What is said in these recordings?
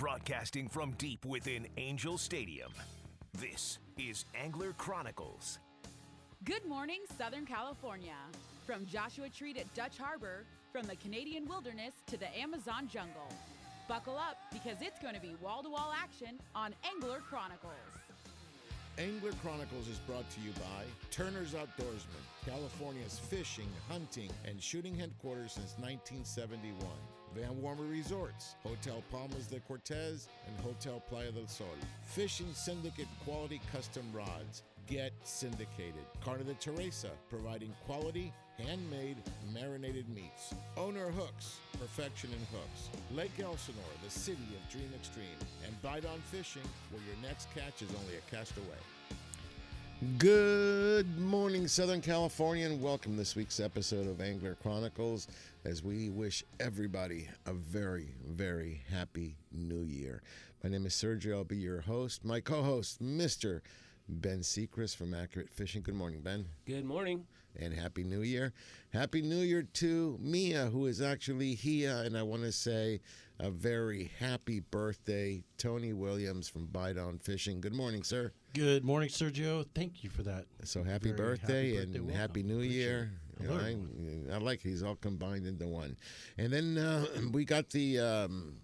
Broadcasting from deep within Angel Stadium, this is Angler Chronicles. Good morning, Southern California. From Joshua Tree at Dutch Harbor, from the Canadian wilderness to the Amazon jungle. Buckle up because it's going to be wall to wall action on Angler Chronicles. Angler Chronicles is brought to you by Turner's Outdoorsman, California's fishing, hunting, and shooting headquarters since 1971. Van Wormer Resorts, Hotel Palmas de Cortez, and Hotel Playa del Sol. Fishing Syndicate quality custom rods. Get syndicated. Carne de Teresa, providing quality, handmade, marinated meats. Owner Hooks, perfection in hooks. Lake Elsinore, the city of Dream Extreme. And Bite on Fishing, where your next catch is only a cast away. Good morning, Southern California, and welcome this week's episode of Angler Chronicles as we wish everybody a very, very happy new year. My name is Sergio. I'll be your host. My co host, Mr. Ben Secrest from Accurate Fishing. Good morning, Ben. Good morning. And Happy New Year. Happy New Year to Mia, who is actually here. And I want to say a very happy birthday, Tony Williams from Bite on Fishing. Good morning, sir. Good morning, Sergio. Thank you for that. So happy Very birthday happy and birthday. happy New Year. You know, I, I like these all combined into one. And then uh, we got the um,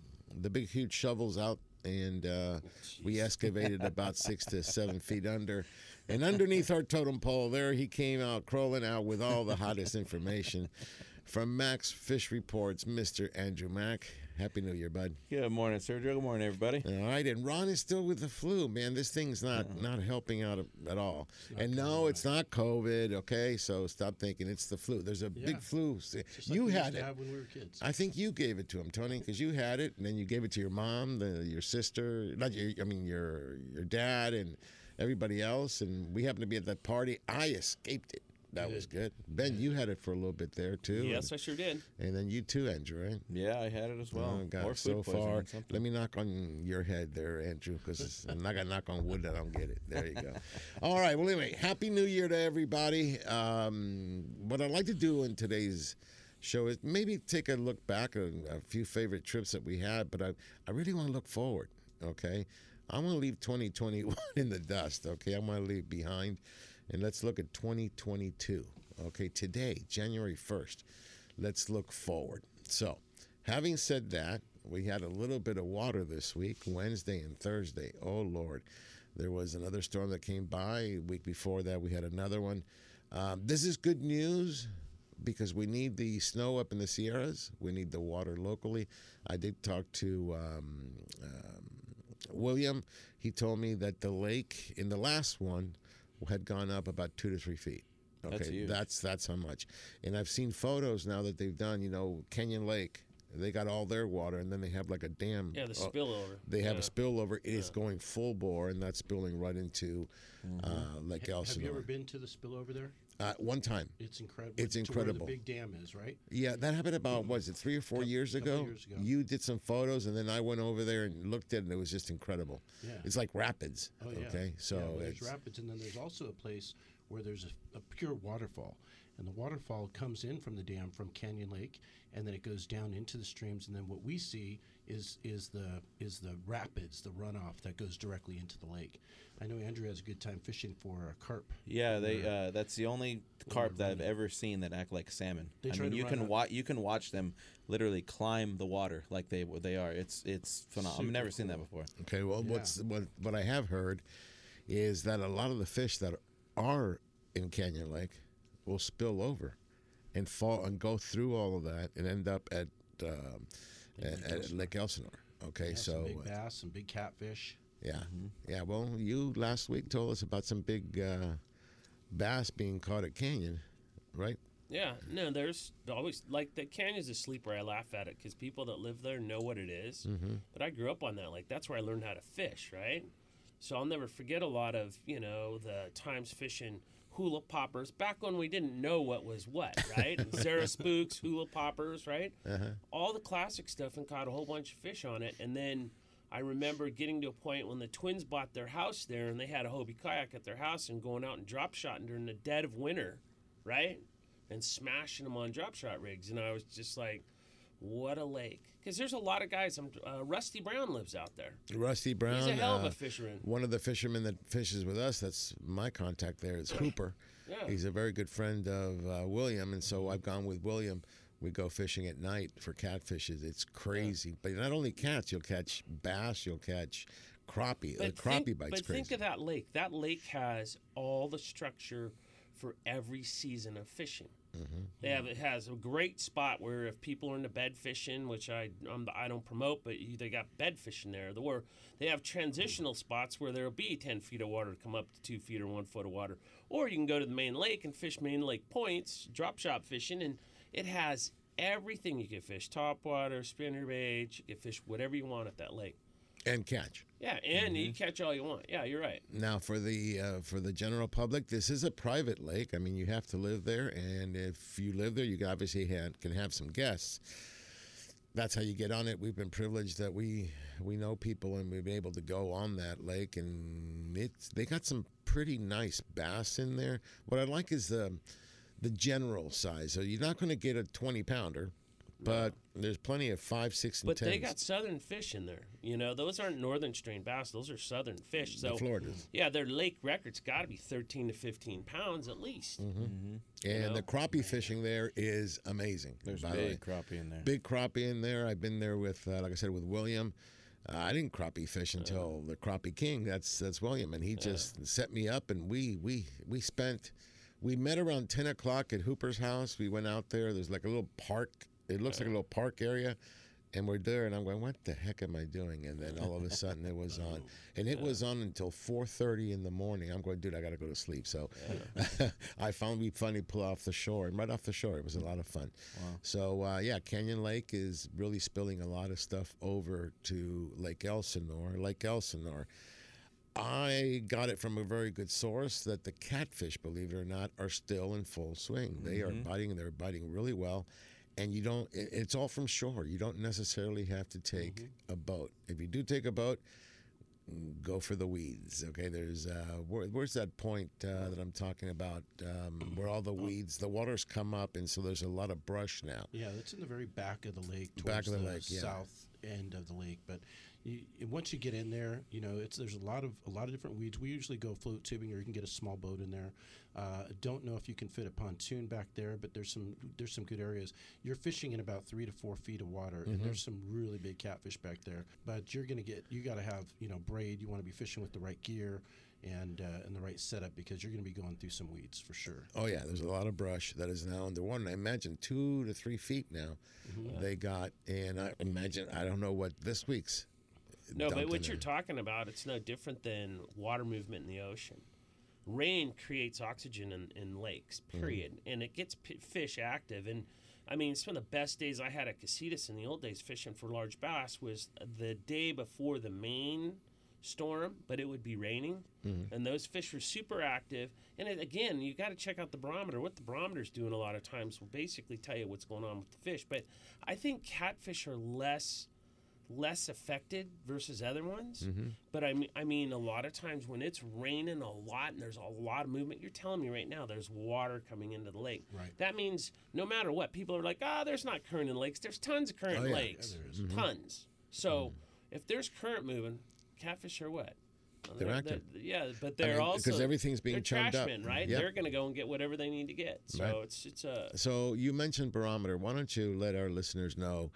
the big huge shovels out and uh, we excavated about six to seven feet under. And underneath our totem pole, there he came out crawling out with all the hottest information from Max Fish Reports, Mr. Andrew Mack. Happy New Year, bud. Good morning, Sergio. Good morning, everybody. All right, and Ron is still with the flu, man. This thing's not uh-huh. not helping out at all. And no, it's not COVID. Okay, so stop thinking it's the flu. There's a Yeah. big flu. Just like you we used had to it. have when we were kids. I think you gave it to him, Tony, because you had it, and then you gave it to your mom, the, your sister, not your, I mean your your dad, and everybody else. And we happened to be at that party. I escaped it. That was good. Ben, you had it for a little bit there too. Yes, I sure did. and, and then you too, Andrew, right? Yeah, I had it as well. Oh, God, Or so far. Let me knock on your head there, Andrew, because I'm not gonna knock on wood that I don't get it. There you go. All right. Well, anyway, happy New Year to everybody. Um, what I'd like to do in today's show is maybe take a look back at a few favorite trips that we had, but I, I really want to look forward. Okay. I want to leave 2021 in the dust. Okay. I want to leave behind, and let's look at 2022. Okay. Today, January 1st. Let's look forward. So, having said that, we had a little bit of water this week, Wednesday and Thursday. Oh, Lord. There was another storm that came by. A week before that, we had another one. Um, this is good news because we need the snow up in the Sierras. We need the water locally. I did talk to um, um, William. He told me that the lake in the last one had gone up about two to three feet. Okay, That's huge. that's that's how much. And I've seen photos now that they've done. You know, Canyon Lake. They got all their water, and then they have like a dam. Yeah, the uh, spillover. they have Yeah. a spillover. It is going full bore, and that's spilling right into uh, Lake Ha- Have you ever been to the spillover there? Uh, one time. It's incredible. It's incredible. Where the big dam is, right? Yeah, that happened about what is it, three or four Couple- years ago? years ago. You did some photos, and then I went over there and looked at it, and it was just incredible. Yeah. It's like rapids. Oh yeah. Okay, so yeah, well, there's it's rapids, and then there's also a place where there's a, a pure waterfall, and the waterfall comes in from the dam from Canyon Lake, and then it goes down into the streams, and then what we see is is the is the rapids, the runoff that goes directly into the lake. I know Andrew has a good time fishing for a carp. Yeah, they. Uh, that's the only carp that I've ever seen that act like salmon. They I mean, you can watch. You can watch them literally climb the water like they they are. It's it's phenomenal. I've Super never seen that before. okay. Well, Yeah. what's what what I have heard is that a lot of the fish that are in Canyon Lake will spill over and fall and go through all of that and end up at um, at, at Lake Elsinore. Okay, Yeah, so some big bass, some big catfish. Yeah, yeah. Well, you last week told us about some big uh, bass being caught at Canyon, right? Yeah, no, there's always like the canyon's a sleeper. I laugh at it because people that live there know what it is. Mm-hmm. But I grew up on that. Like that's where I learned how to fish, right? So I'll never forget a lot of you know the times fishing hula poppers back when we didn't know what was what, right? Zara spooks, hula poppers, right? Uh-huh. All the classic stuff and caught a whole bunch of fish on it. And then I remember getting to a point when the twins bought their house there and they had a Hobie kayak at their house and going out and drop shotting during the dead of winter, right? And smashing them on drop shot rigs. And I was just like, what a lake. Because there's a lot of guys. Um, uh, Rusty Brown lives out there. Rusty Brown. He's a hell of uh, a fisherman. One of the fishermen that fishes with us, that's my contact there, is Hooper. Yeah. He's a very good friend of uh, William, and so I've gone with William. We go fishing at night for catfishes. It's crazy. But not only cats, you'll catch bass, you'll catch crappie. the crappie think, bites but crazy. think of that lake. That lake has all the structure for every season of fishing. Mm-hmm. They have it has a great spot where if people are into bed fishing, which I I'm, I don't promote, but you, they got bed fishing there. The where they have transitional spots where there'll be ten feet of water to come up to two feet or one foot of water, or you can go to the main lake and fish main lake points, drop shot fishing, and it has everything you can fish: top water, spinner bait. You can fish whatever you want at that lake. and catch. Yeah, and you Mm-hmm. catch all you want. Yeah, you're right. Now, for the uh, for the general public, this is a private lake. I mean, you have to live there, and if you live there, you obviously have, can have some guests. That's how you get on it. We've been privileged that we we know people, and we've been able to go on that lake, and it's they got some pretty nice bass in there. What I like is the the general size. So you're not going to get a 20 pounder, but there's plenty of five, six, and But tens. they got southern fish in there. You know, those aren't northern strain bass; those are southern fish. So the Floridas. yeah, their lake record's got to be 13 to 15 pounds at least. And know? the crappie fishing there is amazing. There's by the way. big crappie in there. Big crappie in there. I've been there with, uh, like I said, with William. Uh, I didn't crappie fish until the crappie king. That's that's William, and he just set me up, and we we we spent. We met around ten o'clock at Hooper's house. We went out there. There's like a little park. It looks like a little park area, and we're there. And I'm going, "What the heck am I doing?" And then all of a sudden, it was on, and it was on until 4:30 in the morning. I'm going, "Dude, I got to go to sleep." So, I found it we finally pull off the shore, and right off the shore, it was a lot of fun. So, uh, yeah, Canyon Lake is really spilling a lot of stuff over to Lake Elsinore. Lake Elsinore. I got it from a very good source that the catfish, believe it or not, are still in full swing. They are biting, they're biting really well. And you don't it's all from shore. You don't necessarily have to take a boat. If you do take a boat, go for the weeds. Okay, there's, uh, where, where's that point uh, that I'm talking about um, where all the weeds, the waters come up, and so there's a lot of brush now. Yeah, that's in the very back of the lake, Back towards of the lake, yeah. south end of the lake. But you, once you get in there, you know, it's there's a lot of a lot of different weeds. We usually go float tubing, or you can get a small boat in there. Uh, don't know if you can fit a pontoon back there, but there's some there's some good areas. You're fishing in about three to four feet of water, and there's some really big catfish back there. But you're gonna get you got to have you know braid. You want to be fishing with the right gear. And, uh, and the right setup because you're going to be going through some weeds for sure. Oh yeah, there's a lot of brush that is now underwater. And I imagine two to three feet now they got, and I imagine I don't know what this week's. No, but what you're talking about, it's no different than water movement in the ocean. Rain creates oxygen in, in lakes, Mm-hmm. period, and it gets p- fish active. And I mean, some of the best days I had at Casitas in the old days fishing for large bass was the day before the main storm, but it would be raining, Mm-hmm. and those fish were super active. And it, again, you got to check out the barometer. What the barometer's doing a lot of times will basically tell you what's going on with the fish. But I think catfish are less less affected versus other ones. Mm-hmm. But I mean, I mean, a lot of times when it's raining a lot and there's a lot of movement, you're telling me right now there's water coming into the lake. Right. That means no matter what, people are like, ah, there's not current in lakes. There's tons of current Oh, yeah. lakes. Yeah, is. Tons. So if there's current moving, catfish are what? Well, They're active. yeah, but they're mean, also 'cause everything's being they're chummed up. right? Yep. They're going to go and get whatever they need to get. So Right. it's it's a So you mentioned barometer. Why don't you let our listeners know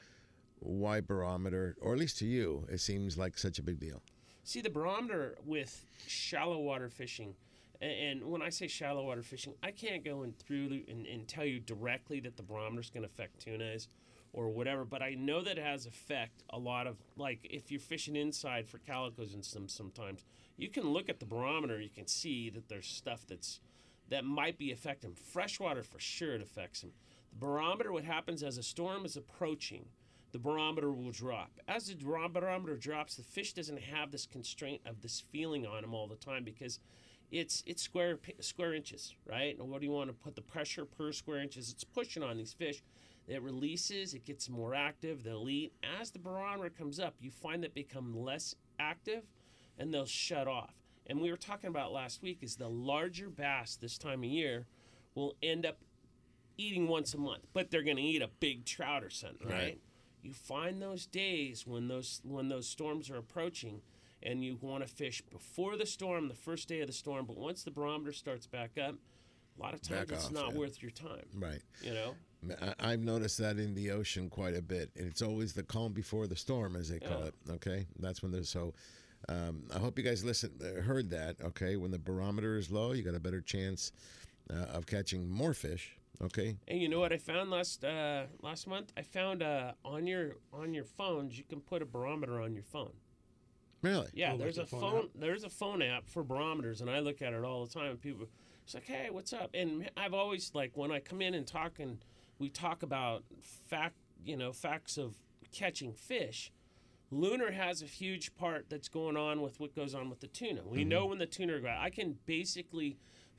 why barometer, or at least to you, it seems like such a big deal? See the barometer with shallow water fishing, and when I say shallow water fishing, I can't go in through and, and tell you directly that the barometer is going to affect tunas or whatever, but I know that it has effect a lot of like if you're fishing inside for calicos and some sometimes you can look at the barometer, you can see that there's stuff that's that might be affecting freshwater for sure. It affects them. The barometer, what happens as a storm is approaching, the barometer will drop. As the barometer drops, the fish doesn't have this constraint of this feeling on him all the time because it's it's square square inches, right? And what do you want to put the pressure per square inches? It's pushing on these fish. It releases, it gets more active, they'll eat. As the barometer comes up, you find that become less active and they'll shut off. And we were talking about last week is the larger bass this time of year will end up eating once a month, but they're going to eat a big trout or something, right? Right. You find those days when those when those storms are approaching and you want to fish before the storm the first day of the storm but once the barometer starts back up a lot of times Back it's off, not yeah. worth your time Right. you know I- I've noticed that in the ocean quite a bit, and it's always the calm before the storm, as they call Yeah. it. Okay, that's when there's so. Um, I hope you guys listen, uh, heard that. Okay, when the barometer is low, you got a better chance uh, of catching more fish. Okay, and you know what i found last uh, last month i found uh, on your on your phones you can put a barometer on your phone really? Yeah, Oh, there's the a phone phone. There's a phone app for barometers, and I look at it all the time. And people, it's like, hey, what's up? And I've always like when I come in and talk, and we talk about fact, you know, facts of catching fish. Lunar has a huge part that's going on with what goes on with the tuna. We know when the tuna are. I can basically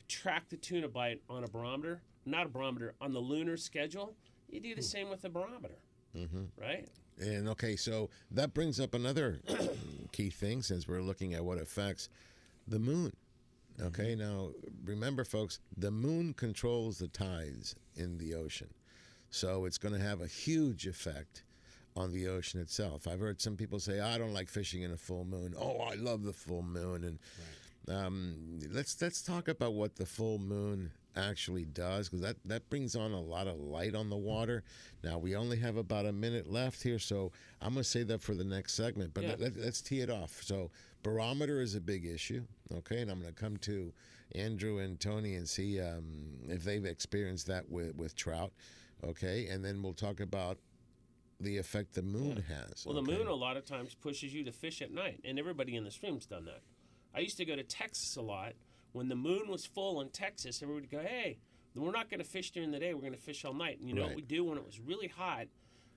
track the tuna bite on a barometer, not a barometer, on the lunar schedule. You do the hmm. same with the barometer, mm-hmm. right? And okay, so that brings up another key thing since we're looking at what affects the moon. Mm-hmm. Okay, now remember, folks, the moon controls the tides in the ocean. So it's going to have a huge effect on the ocean itself. I've heard some people say, I don't like fishing in a full moon. Oh, I love the full moon. And um, let's let's talk about what the full moon actually does because that, that brings on a lot of light on the water. Now, we only have about a minute left here, so I'm going to say that for the next segment, but Yeah. let, us tee it off. So, barometer is a big issue, okay? And I'm going to come to Andrew and Tony and see um, if they've experienced that with, with trout, okay? And then we'll talk about the effect the moon has. Well, the moon a lot of times pushes you to fish at night, and everybody in the stream's done that. I used to go to Texas a lot. When the moon was full in Texas, everybody would go, "Hey, we're not going to fish during the day. We're going to fish all night." And you know Right. what we do when it was really hot?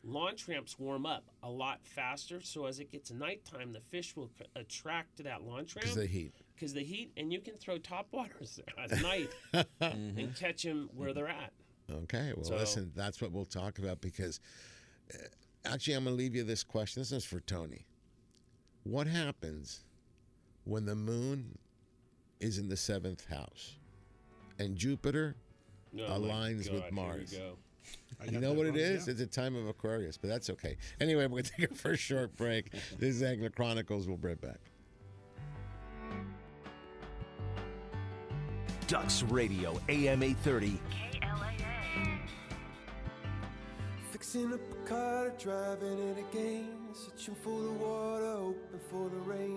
Launch ramps warm up a lot faster, so as it gets nighttime, the fish will c- attract to that launch ramp Because the heat. because the heat, and you can throw top waters at night and catch them where they're at. Okay, well, So- listen, that's what we'll talk about because uh, actually, I'm going to leave you this question. This is for Tony. What happens when the moon is in the seventh house and Jupiter? Oh my Aligns with Mars. Here we go. I You know what it wrong, is? yeah. It's a time of Aquarius, but that's okay. Anyway, we're going to take a first short break. This is Angler Chronicles. We'll be right back. Ducks Radio, AM 830, Fixing up a car, driving it again. Searching for the water, hoping for the rain.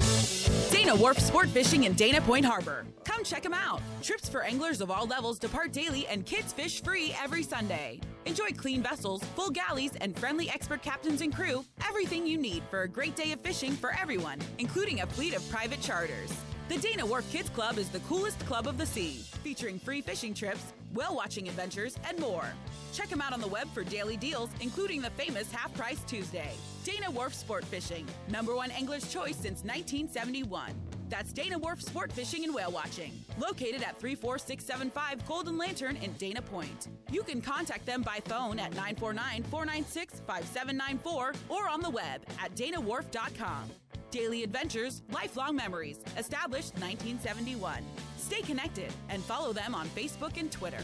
Dana Wharf Sport Fishing in Dana Point Harbor. Come check them out. Trips for anglers of all levels depart daily and kids fish free every Sunday. Enjoy clean vessels, full galleys, and friendly expert captains and crew. Everything you need for a great day of fishing for everyone, including a fleet of private charters. The Dana Wharf Kids Club is the coolest club of the sea, featuring free fishing trips, whale watching adventures, and more. Check them out on the web for daily deals, including the famous Half Price Tuesday. Dana Wharf Sport Fishing, number one angler's choice since 1971. That's Dana Wharf Sport Fishing and Whale Watching, located at 34675 Golden Lantern in Dana Point. You can contact them by phone at 949 496 5794 or on the web at danawharf.com. Daily adventures, lifelong memories, established 1971. Stay connected and follow them on Facebook and Twitter.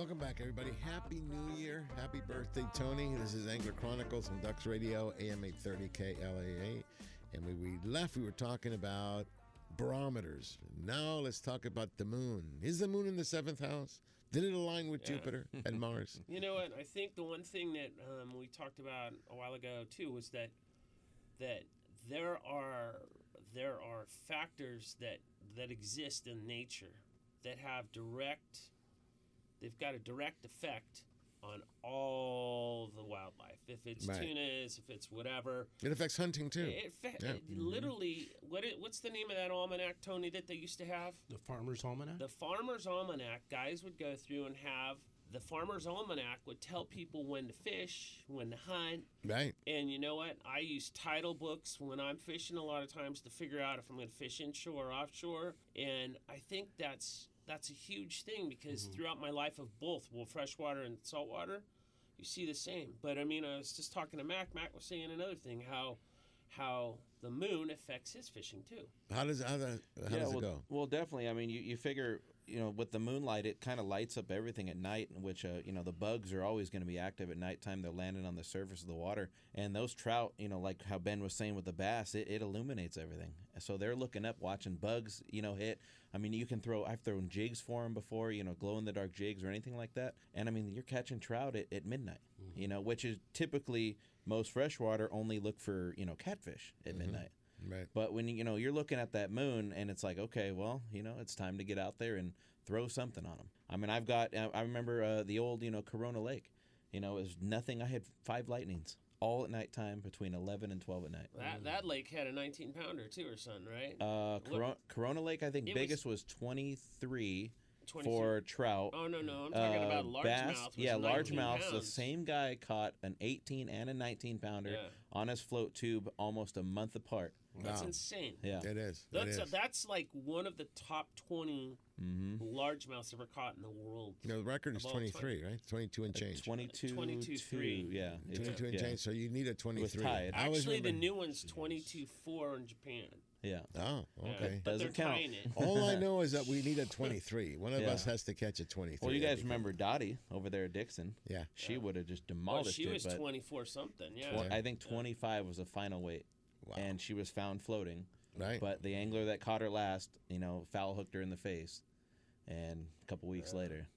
Welcome back, everybody. Happy New Year. Happy birthday, Tony. This is Angler Chronicles on Ducks Radio, AM 830 KLAA. And when we left, we were talking about barometers. Now let's talk about the moon. Is the moon in the seventh house? Did it align with Yeah. Jupiter and Mars? You know what? I think the one thing that um, we talked about a while ago too was that that there are there are factors that that exist in nature that have direct they've got a direct effect on all the wildlife. If it's Right. tunas, if it's whatever, It affects hunting too. it, fa- Yeah. it mm-hmm. literally what it, what's the name of that almanac, Tony, that they used to have? The Farmer's Almanac. The Farmer's Almanac, guys would go through and have the Farmer's Almanac would tell people when to fish, when to hunt. Right. And you know what? I use title books when I'm fishing a lot of times to figure out if I'm going to fish inshore or offshore. And I think that's that's a huge thing because mm-hmm. throughout my life of both, well, freshwater and saltwater, you see the same. But I mean, I was just talking to Mac. Mac was saying another thing how how the moon affects his fishing too. How does how, the, how yeah, does well, it go? well, definitely. I mean, you, you figure, you know, with the moonlight, it kind of lights up everything at night, in which, uh, you know, the bugs are always going to be active at nighttime. They're landing on the surface of the water. And those trout, you know, like how Ben was saying with the bass, it, it illuminates everything. So they're looking up, watching bugs, you know, hit. I mean, you can throw, I've thrown jigs for them before, you know, glow in the dark jigs or anything like that. And I mean, you're catching trout at, at midnight, you know, which is typically most freshwater only look for, you know, catfish at midnight. Right. But when you know you're looking at that moon and it's like, okay, well, you know, it's time to get out there and throw something on them. I mean, I've got. I I remember uh, the old, you know, Corona Lake. You know, it was nothing. I had five lightnings all at nighttime between 11 and 12 at night. That that lake had a 19 pounder too, or something, right? Uh, Corona, Corona Lake, I think It biggest was 23 23. for trout. Oh no no, I'm talking Uh, about bass, largemouth. Yeah, 19 largemouth. The same guy caught an 18 and a 19 pounder Yeah. On his float tube almost a month apart. That's Wow. insane. Yeah. It is. It That's is. that's like one of the top 20 Mm-hmm. largemouths ever caught in the world. You know, the record is of all 23, right? 22 and change. 22, 22, 3. Yeah. it's- 22 and yeah. change. So you need a 23. tied. I always Actually, the new one's twenty two four in Japan. Yeah. Oh, okay. but Doesn't count. All I know is that we need a 23. One of Yeah. us has to catch a 23. Well, you guys remember Dottie over there at Dixon? Yeah. She would have just demolished Well, demolished she it. was 24 something. Yeah. tw- I think 25 was the final weight, Wow. and she was found floating. Right. But the angler that caught her last, you know, foul hooked her in the face, and a couple weeks later.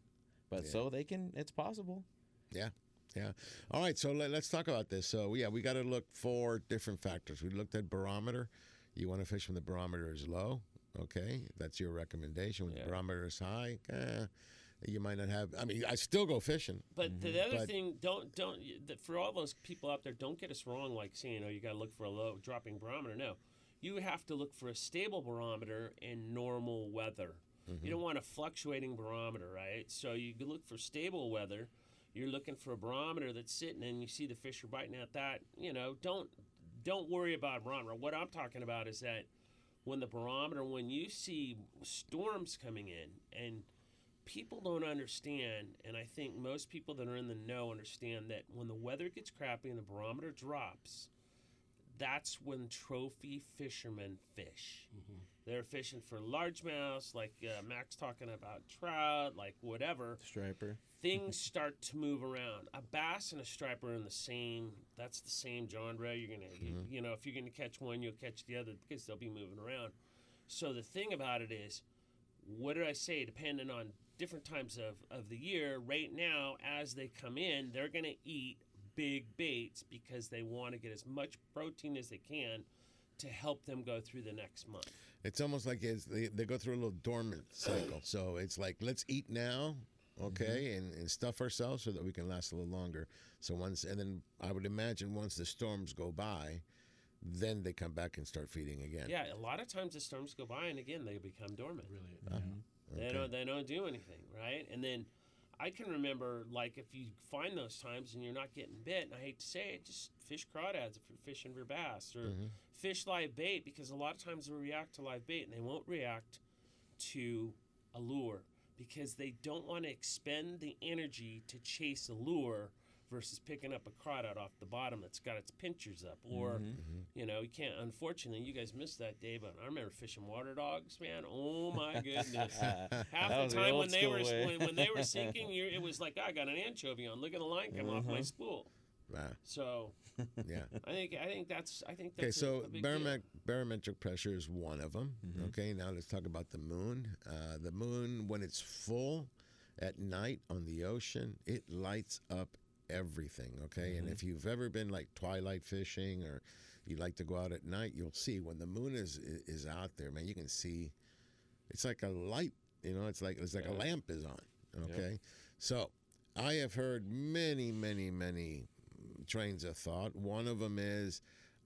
But Yeah. so they can. It's possible. Yeah. Yeah. All right. So let, us talk about this. So, yeah, we got to look for different factors. We looked at barometer. You want to fish when the barometer is low. Okay. That's your recommendation. When Yeah. the barometer is high, eh, you might not have. I mean, I still go fishing. But the other But- thing, don't don't for all those people out there, don't get us wrong. Like saying, oh, you got to look for a low dropping barometer. No, you have to look for a stable barometer in normal weather. You don't want a fluctuating barometer, right? So you look for stable weather. You're looking for a barometer that's sitting, and you see the fish are biting at that. You know, don't don't worry about barometer. What I'm talking about is that when the barometer, when you see storms coming in and people don't understand, and I think most people that are in the know understand that when the weather gets crappy and the barometer drops, that's when trophy fishermen fish. Mm-hmm. They're fishing for largemouths, like uh, Max talking about trout, like whatever. Striper. Things start to move around. A bass and a striper are in the same. That's the same genre. You're gonna, you, you know, if you're gonna catch one, you'll catch the other because they'll be moving around. So the thing about it is, what did I say? Depending on different times of, of the year, right now, as they come in, they're going to eat big baits because they want to get as much protein as they can to help them go through the next month. It's almost like it's, they, they go through a little dormant cycle. So it's like, let's eat now, okay, and, and stuff ourselves so that we can last a little longer. So once, and then I would imagine once the storms go by, then they come back and start feeding again. Yeah, a lot of times the storms go by and again they become dormant. Really? They Okay. don't they don't do anything, right? And then I can remember like if you find those times and you're not getting bit, and I hate to say it, just fish crawdads if you're fishing for bass or Mm-hmm. Fish live bait because a lot of times they react to live bait and they won't react to a lure because they don't want to expend the energy to chase a lure versus picking up a crawdad off the bottom that's got its pinchers up or Mm-hmm. you know you can't unfortunately you guys missed that day but i remember fishing water dogs man oh my goodness half the the time old when they were way. when, when they were sinking it was like i got an anchovy on look at the line come off Uh-huh. my spool Wow. so Yeah. i think i think that's i think Okay, that's a- so a big deal. barometric pressure is one of them. Mm-hmm. Okay, now let's talk about the moon. Uh, the moon, when it's full, at night on the ocean, it lights up everything. Okay, and if you've ever been like twilight fishing or you like to go out at night, you'll see when the moon is is out there, man. You can see it's like a light. You know, it's like it's like a lamp is on. Okay, so I have heard many, many, many trains of thought. One of them is.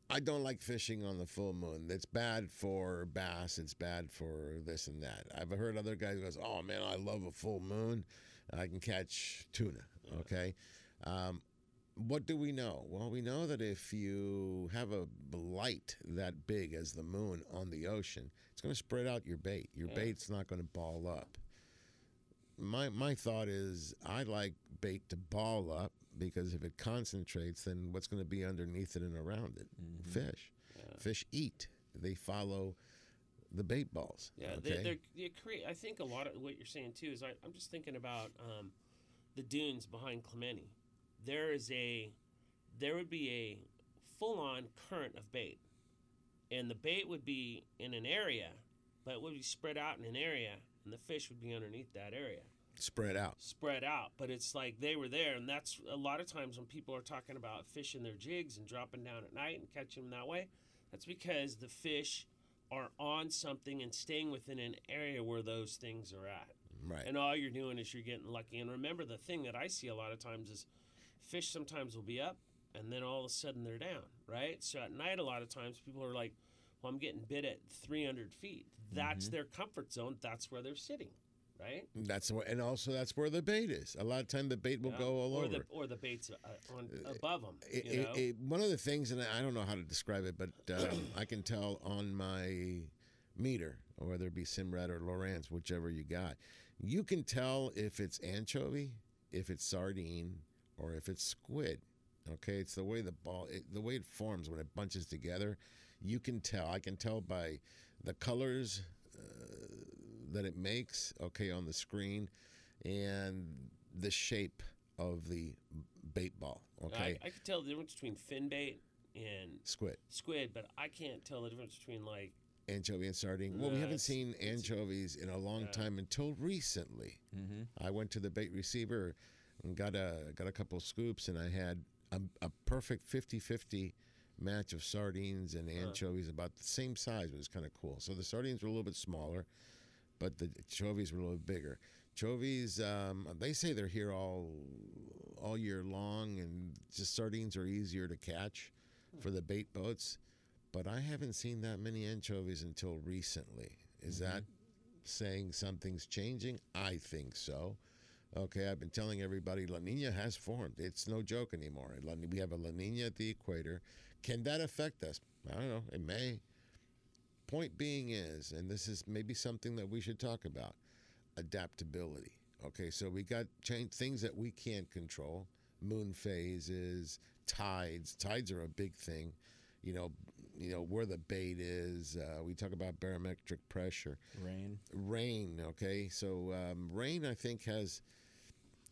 I don't like fishing on the full moon. It's bad for bass. It's bad for this and that. I've heard other guys goes, "Oh man, I love a full moon. I can catch tuna." Okay, um, what do we know? Well, we know that if you have a light that big as the moon on the ocean, it's going to spread out your bait. Your bait's not going to ball up. My my thought is I like bait to ball up because if it concentrates, then what's going to be underneath it and around it? Fish. Fish eat. They follow the bait balls. Yeah, okay? they, they're, they create. I think a lot of what you're saying too is I, I'm just thinking about um, the dunes behind Clemente. There is a, there would be a full-on current of bait, and the bait would be in an area, but it would be spread out in an area, and the fish would be underneath that area spread out. spread out. But it's like they were there, and that's a lot of times when people are talking about fishing their jigs and dropping down at night and catching them that way. That's because the fish are on something and staying within an area where those things are at. Right. And all you're doing is you're getting lucky. And remember, the thing that I see a lot of times is fish sometimes will be up and then all of a sudden they're down, right? So at night, a lot of times people are like, well, I'm getting bit at 300 feet. That's mm-hmm. their comfort zone. That's where they're sitting, right? That's and also that's where the bait is. A lot of time the bait will Yeah. go all or over. The, or the bait's uh, on, above them. It- you know? it- it- one of the things, and I don't know how to describe it, but um, I can tell on my meter, or whether it be Simrad or Lowrance, whichever you got, you can tell if it's anchovy, if it's sardine, or if it's squid. Okay, it's the way the ball, it, the way it forms when it bunches together. You can tell. I can tell by the colors uh, that it makes. Okay, on the screen, and the shape of the bait ball. Okay, I, I could tell the difference between fin bait and squid. squid, but I can't tell the difference between like anchovy and sardine. Well, we haven't seen anchovies in a long time until recently. Mm-hmm. I went to the bait receiver and got a got a couple scoops, and I had a, a perfect 50-50 match of sardines and anchovies, about the same size. It was kind of cool. So the sardines were a little bit smaller, but the anchovies were a little bigger. Anchovies, um, they say they're here all all year long, and just sardines are easier to catch for the bait boats. But I haven't seen that many anchovies until recently. Is that saying something's changing? I think so. Okay, I've been telling everybody La Nina has formed. It's no joke anymore. We have a La Nina at the equator. Can that affect us? I don't know. It may. Point being is, and this is maybe something that we should talk about adaptability. Okay, so we got change, things that we can't control moon phases, tides. Tides are a big thing. You know, you know where the bait is. Uh, we talk about barometric pressure Rain. rain okay so um, rain i think has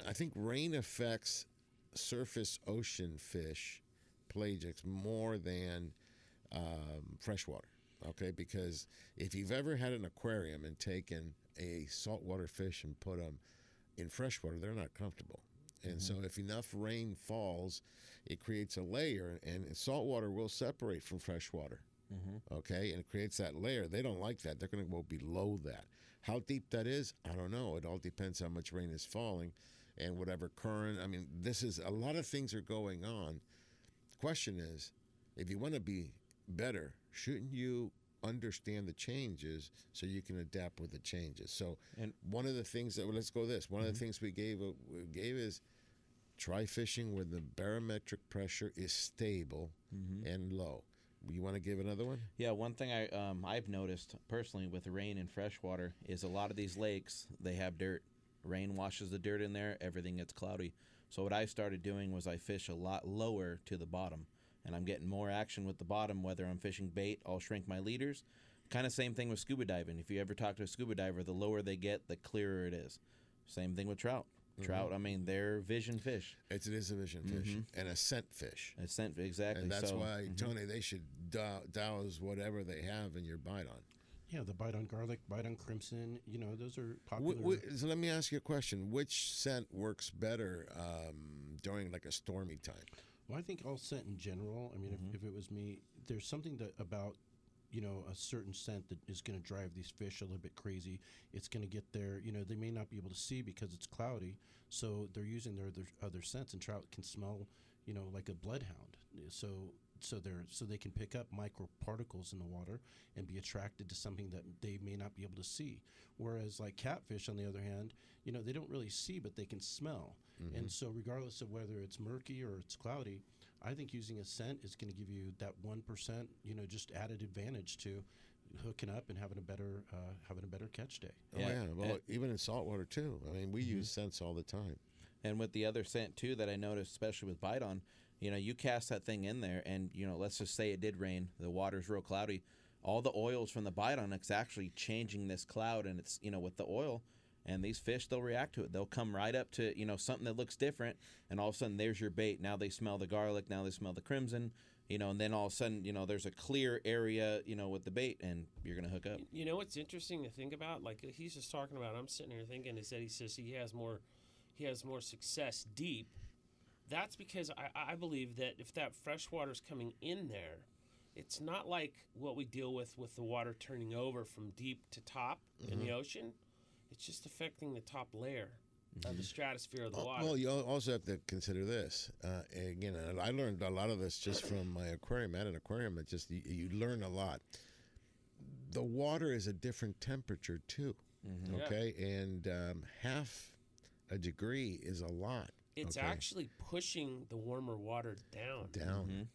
i think rain affects surface ocean fish pelagics more than um, freshwater okay because if you've ever had an aquarium and taken a saltwater fish and put them in freshwater they're not comfortable. And so mm-hmm. if enough rain falls it creates a layer and saltwater will separate from freshwater mm-hmm. okay and it creates that layer. They don't like that. They're going to go below that. How deep that is i don't know. It all depends how much rain is falling and whatever current i mean this is a lot of things are going on. The question is if you want to be better. Shouldn't you understand the changes so you can adapt with the changes? So And- one of the things that well, let's go this. One of the things we gave uh, we gave is try fishing where the barometric pressure is stable and low. You want to give another one? Yeah, one thing I um, I've noticed personally with rain and freshwater is a lot of these lakes they have dirt. Rain washes the dirt in there, everything gets cloudy. So what I started doing was I fish a lot lower to the bottom, and I'm getting more action with the bottom. Whether I'm fishing bait, I'll shrink my leaders. Kind of same thing with scuba diving. If you ever talk to a scuba diver, the lower they get, the clearer it is. Same thing with trout. Mm-hmm. Trout, I mean, they're vision fish. It's, it is a vision fish mm-hmm. and a scent fish. It's sent exactly. And that's so, why, mm-hmm. Tony, they should dow- douse whatever they have in your bite on. Yeah, the bite on garlic, bite on crimson. You know, those are Wh- popular. wh- so let me ask you a question: Which scent works better um, during like a stormy time? Well, I think all scent in general. I mean, Mm-hmm. if, if it was me, there's something that about you know a certain scent that is going to drive these fish a little bit crazy. It's going to get there. You know, they may not be able to see because it's cloudy, so they're using their other, other scents. And trout can smell, you know, like a bloodhound. So so they're so they can pick up microparticles in the water and be attracted to something that they may not be able to see. Whereas like catfish, on the other hand, you know, they don't really see, but they can smell. And so, regardless of whether it's murky or it's cloudy, I think using a scent is going to give you that one percent, you know, just added advantage to hooking up and having a better uh, having a better catch day. Oh yeah, Yeah, well, and- even in saltwater too. I mean, we use scents all the time. And with the other scent too that I noticed, especially with bite on, you know, you cast that thing in there, and you know, let's just say it did rain, the water's real cloudy. All the oils from the bite on it's actually changing this cloud, and it's you know with the oil, and these fish they'll react to it. They'll come right up to you know something that looks different, and all of a sudden there's your bait. Now they smell the garlic. Now they smell the crimson. You know, and then all of a sudden, you know, there's a clear area, you know, with the bait, and you're gonna hook up. You know what's interesting to think about? Like uh, he's just talking about. I'm sitting here thinking is that he says he has more, he has more success deep. That's because I, I believe that if that fresh water's coming in there, it's not like what we deal with with the water turning over from deep to top in mm-hmm. the ocean. It's just affecting the top layer of the stratosphere of the water. Well, you also have to consider this. Uh, again, I learned a lot of this just from my aquarium. At an aquarium, it just you, you learn a lot. The water is a different temperature too. Yeah. Okay, and um, half a degree is a lot. it's okay? actually pushing the warmer water down. down.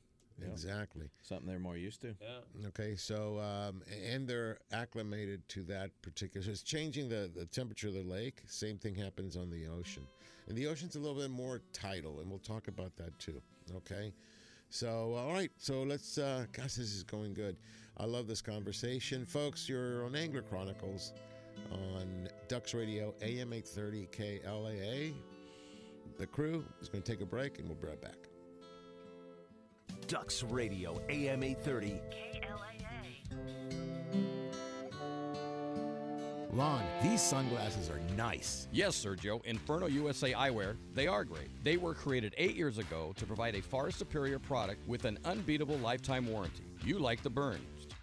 Exactly. Something they're more used to. Yeah. Okay, so um, and they're acclimated to that particular. So it's changing the, the temperature of the lake. Same thing happens on the ocean, and the ocean's a little bit more tidal, and we'll talk about that too. Okay, so all right, so let's. Uh, gosh, this is going good. I love this conversation, folks. You're on Angler Chronicles on Ducks Radio, AM 830 KLAA. The crew is going to take a break, and we'll be right back. Ducks Radio, AM 830. Lon, these sunglasses are nice. Yes, Sergio, Inferno USA Eyewear, they are great. They were created eight years ago to provide a far superior product with an unbeatable lifetime warranty. You like the burns.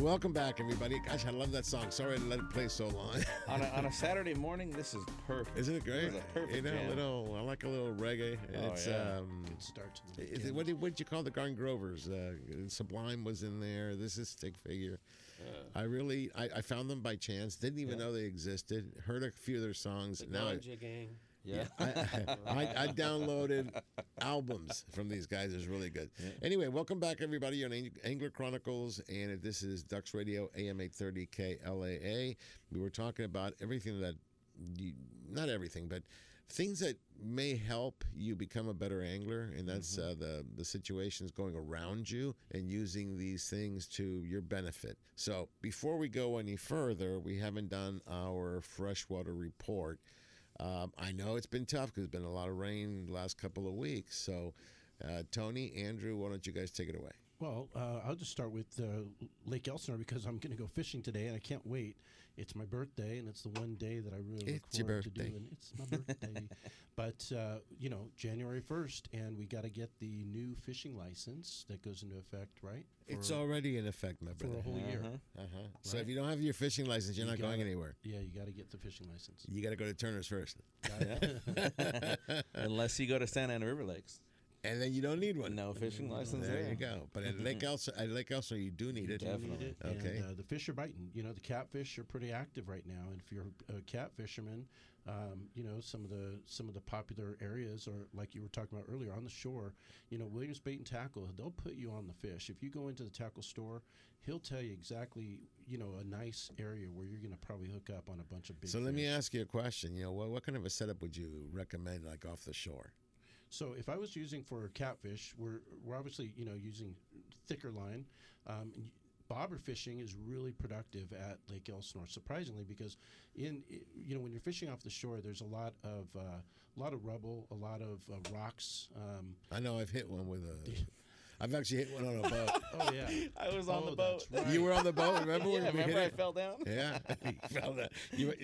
Welcome back, everybody. Gosh, I love that song. Sorry to let it play so long. on, a, on a Saturday morning, this is perfect. Isn't it great? This is a perfect you know, jam. little. I like a little reggae. Oh, it's yeah. um, Good start to the is it, what did what did you call the Garden Grovers? Uh, Sublime was in there. This is Stick Figure. I really I, I found them by chance. Didn't even Yeah. know they existed. Heard a few of their songs. The now I, Ganja Gang. Yeah. I, I, I downloaded albums from these guys. It's really good. Anyway, welcome back, everybody. You're on Angler Chronicles, and this is Ducks Radio, AM 830 KLAA. We were talking about everything that, you, not everything, but things that may help you become a better angler, and that's uh, the the situations going around you and using these things to your benefit. So before we go any further, we haven't done our freshwater report. Um, I know it's been tough because there's been a lot of rain the last couple of weeks. So, uh, Tony, Andrew, why don't you guys take it away? Well, uh, I'll just start with uh, Lake Elsinore because I'm going to go fishing today, and I can't wait. It's my birthday, and it's the one day that I really look It's your forward to birthday. doing. It's my birthday, but uh, you know, January first, and we got to get the new fishing license that goes into effect, right? it's already in effect, my brother, for brother. a whole year. Uh-huh. So Right. if you don't have your fishing license, you're You not going gotta- anywhere. Yeah, you got to get the fishing license. You got to go to Turner's first. Unless you go to Santa Ana River Lakes. And then you don't need one. No fishing license There there. you go. But at Lake Elsinore, at Lake Elsinore, you do need it. do need it. Okay. And, uh, the fish are biting. You know, the catfish are pretty active right now. And if you're a cat fisherman, um, you know some of the some of the popular areas are like you were talking about earlier on the shore. You know, Williams Bait and Tackle, they'll put you on the fish. If you go into the tackle store, he'll tell you exactly you know a nice area where you're going to probably hook up on a bunch of big. so let me ask you a question. You know, what, what kind of a setup would you recommend, like off the shore? So if I was using for catfish, we're we're obviously you know using thicker line. Um, bobber fishing is really productive at Lake Elsinore, surprisingly, because in you know when you're fishing off the shore, there's a lot of uh, a lot of rubble, a lot of uh, rocks. Um, I know I've hit one with a. I've actually hit one on a boat. oh yeah, I was on Oh, the boat. right. You were on the boat. Remember when Yeah, we hit I it? fell down? Yeah, you fell down. You,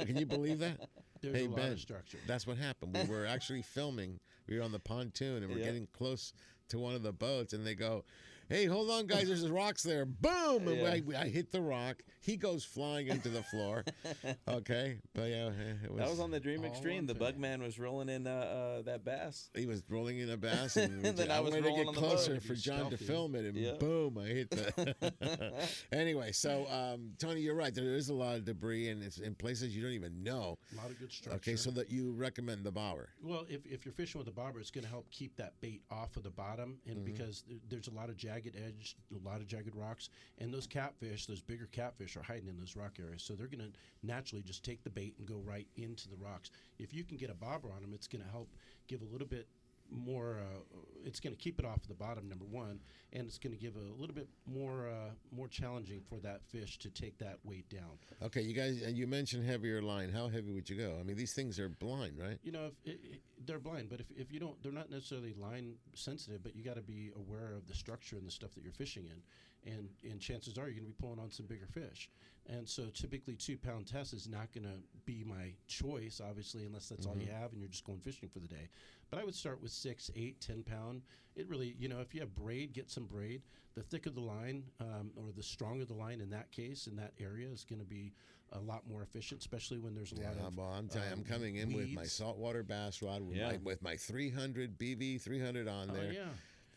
can you believe that? There's hey a lot Ben, of structure. that's what happened. We were actually filming. We were on the pontoon and we're Yeah. getting close to one of the boats, and they go, "Hey, hold on, guys! There's rocks there." Boom! And Yeah. I, I hit the rock. He goes flying into the floor. okay, but yeah, it was. That was on the Dream Extreme. The film. Bugman was rolling in uh, uh, that bass. He was rolling in a bass, and, And then I I was wanted to rolling get on the boat. closer for John to film it, and Yeah. boom, I hit the. anyway, so um, Tony, you're right. There is a lot of debris, and it's in places you don't even know. a lot of good structure. Okay, so that you recommend the bobber. Well, if, if you're fishing with a bobber, it's going to help keep that bait off of the bottom, and Mm-hmm. because there's a lot of jagged edge, a lot of jagged rocks, and those catfish, those bigger catfish, are hiding in those rock areas, so they're going to naturally just take the bait and go right into the rocks. If you can get a bobber on them, it's going to help give a little bit more. Uh, it's going to keep it off the bottom, number one, and it's going to give a little bit more uh, more challenging for that fish to take that weight down. Okay, you guys, and you mentioned heavier line. How heavy would you go? I mean, these things are blind, right? you know, if it, it, they're blind, but if, if you don't, they're not necessarily line sensitive, but you got to be aware of the structure and the stuff that you're fishing in, and and chances are you're going to be pulling on some bigger fish, and so typically two pound test is not going to be my choice, obviously, unless that's all you have and you're just going fishing for the day. But I would start with six, eight, ten pound. It really, you know, if you have braid, get some braid. The thicker the line, um, or the stronger the line in that case, in that area, is going to be a lot more efficient, especially when there's a lot of. well, I'm telling you, I'm um, coming in with my saltwater bass rod with, Yeah. my, with my 300 BV 300 on Oh there. yeah.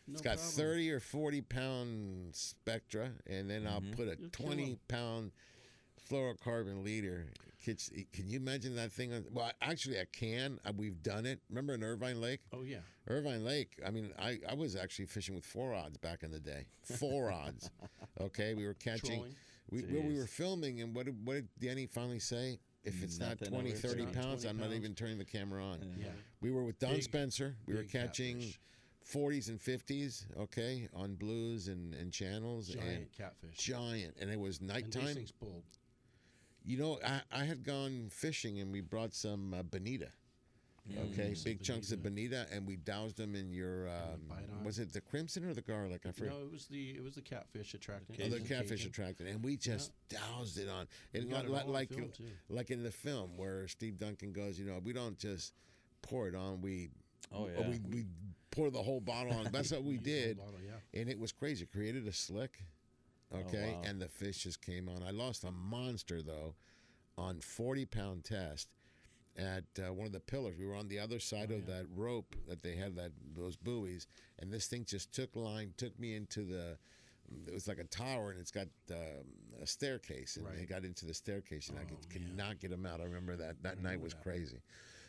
It's No got problem. 30 or 40 pound spectra, and then I'll put a You'll kill 20 'em. pound fluorocarbon leader. Kids, Can you imagine that thing? on- Well, actually, I can. Uh, We've done it. Remember in Irvine Lake? Oh yeah. Irvine Lake. I mean, I, I was actually fishing with four odds back in the day. Four odds. Okay, we were catching. We, well, we were filming, and what did, what did Danny finally say? If it's Nothing not 20, 30 pounds, 20 I'm not pounds. even turning the camera on. Yeah. We were with Don Big- Spencer. We were catching catfish. 40s and 50s, okay, on blues and, and channels. and Giant catfish. Giant. And it was And these nighttime. things pulled. You know, I, I had gone fishing and we brought some uh, bonita. Okay, Some big chunks of bonita, and we doused them in your. Um, was it the crimson or the garlic? I forget. No, it was the it was the catfish attracting. Oh, the catfish attracted, and we just doused it on. And got li- it li- all on like film, like in the film where Steve Duncan goes, you know, we don't just pour it on. We Oh, yeah. we, we pour the whole bottle on. That's what we Use the whole did, bottle, yeah. and it was crazy. It Created a slick. Okay, wow. and the fish just came on. I lost a monster though, on forty pound test, at uh, one of the pillars. We were on the other side of that rope that they had that those buoys, and this thing just took line, took me into the. It was like a tower, and it's got um, a staircase, and they got into the staircase, and I could, could not get them out. I remember that that night was crazy.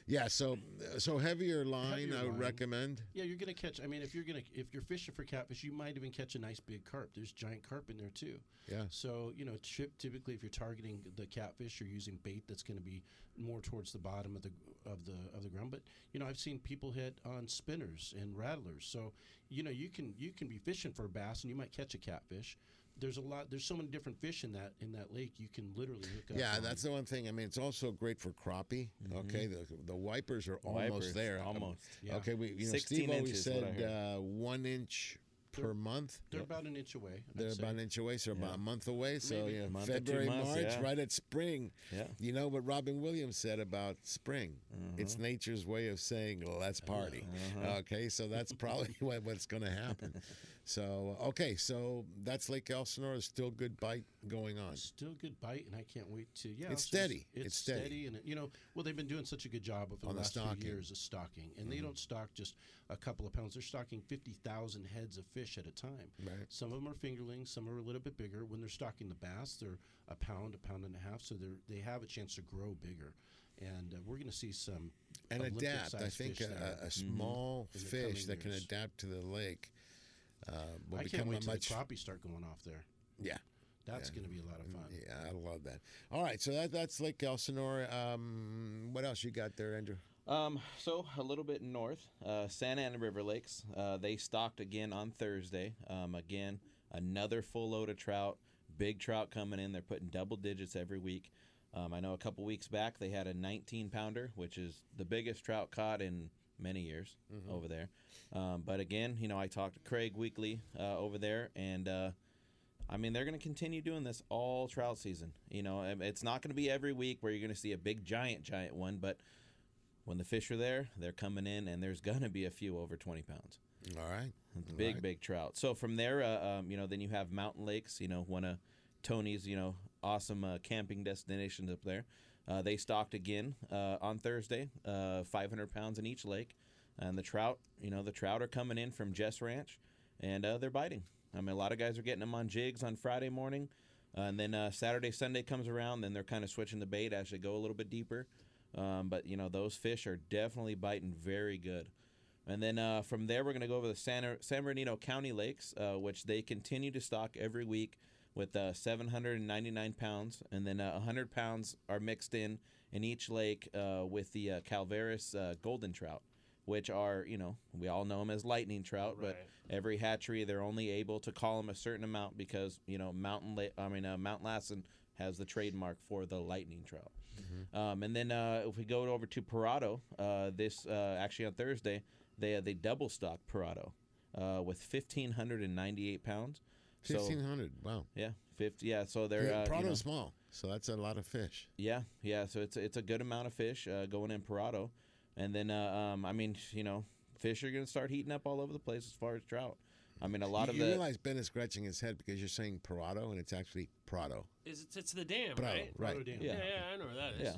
Yeah, so so heavier line, Heavier I would line. recommend. Yeah, you're gonna catch. I mean, if you're gonna if you're fishing for catfish, you might even catch a nice big carp. There's giant carp in there too. Yeah. So you know, chip, typically if you're targeting the catfish, you're using bait that's going to be more towards the bottom of the of the of the ground. But you know, I've seen people hit on spinners and rattlers. So you know, you can you can be fishing for a bass and you might catch a catfish. There's a lot. There's so many different fish in that in that lake. You can literally hook up. Yeah, on. that's the one thing. I mean, it's also great for crappie. Okay, the the wipers are almost Wipers, there. Almost. Yeah. Okay, we you know Steve always inches, what I said uh, one inch per month. They're about an inch away. I'd They're say. about an inch away, so about a month away. So Maybe. you know, A month February, months, March, yeah. right at spring. Yeah. You know what Robin Williams said about spring? Mm-hmm. It's nature's way of saying let's party. Uh-huh. Okay, so that's probably what's going to happen. So okay, so that's Lake Elsinore. Still good bite going on. Still good bite, and I can't wait to. Yeah, It's just- steady. It's, It's steady. steady, and it, you know, well, they've been doing such a good job of the the last stocking. Mm-hmm. few years of stocking, and they don't stock just a couple of pounds. They're stocking fifty thousand heads of fish at a time. Right. Some of them are fingerlings, some are a little bit bigger. When they're stocking the bass, they're a pound, a pound and a half, so they they have a chance to grow bigger. And uh, we're going to see some and adapt. I think a, a small In the fish that can adapt to the lake uh, will I can't wait a till much. the crappie start going off there. yeah, That's Yeah. going to be a lot of fun. yeah, I love that. All right, so that that's Lake Elsinore. Um, what else you got there, Andrew? Um, so a little bit north, uh, Santa Ana River Lakes. Uh, they stocked again on Thursday. Um, again, another full load of trout. Big trout coming in. They're putting double digits every week. Um, I know a couple weeks back they had a 19 pounder, which is the biggest trout caught in many years over there. Um, but again, you know, I talked to Craig weekly uh, over there, and uh, I mean, they're going to continue doing this all trout season. You know, it's not going to be every week where you're going to see a big, giant, giant one, but when the fish are there, they're coming in, and there's going to be a few over 20 pounds. All right, big, right. big trout. So from there, uh, um, you know, then you have mountain lakes. You know, one of Tony's, you know, awesome uh, camping destinations up there. Uh, they stocked again uh, on Thursday, uh, 500 pounds in each lake, and the trout, you know, the trout are coming in from Jess Ranch, and uh, they're biting. I mean, a lot of guys are getting them on jigs on Friday morning, uh, and then uh, Saturday, Sunday comes around, then they're kind of switching the bait as they go a little bit deeper. Um, but you know, those fish are definitely biting very good. And then from there, we're going to go over the San, San Bernardino County lakes, which they continue to stock every week with uh, 799 pounds. And then uh, 100 pounds are mixed in in each lake uh, with the uh, Calaveras uh, golden trout, which are, you know, we all know them as lightning trout, but every hatchery, they're only able to call them a certain amount because, you know, Mountain, La- I mean, uh, Mount Lassen has the trademark for the lightning trout. Um, and then uh, if we go over to Parado, uh, this uh, actually on Thursday, they they double stock Parado uh, with fifteen hundred and ninety eight pounds. So- Fifteen hundred. Wow. yeah, fifty. Yeah, so they're Yeah, uh, you know- small, so that's a lot of fish. yeah, yeah. So it's it's a good amount of fish uh, going in Parado, and then uh, um, I mean, you know, fish are going to start heating up all over the place as far as trout. I mean, a lot you, of you realize Ben is scratching his head because you're saying Parado and it's actually Prado. Is it's, it's the dam, Prado, right? right. Prado Dam. Yeah, Yeah. yeah, I know where that is. Yeah.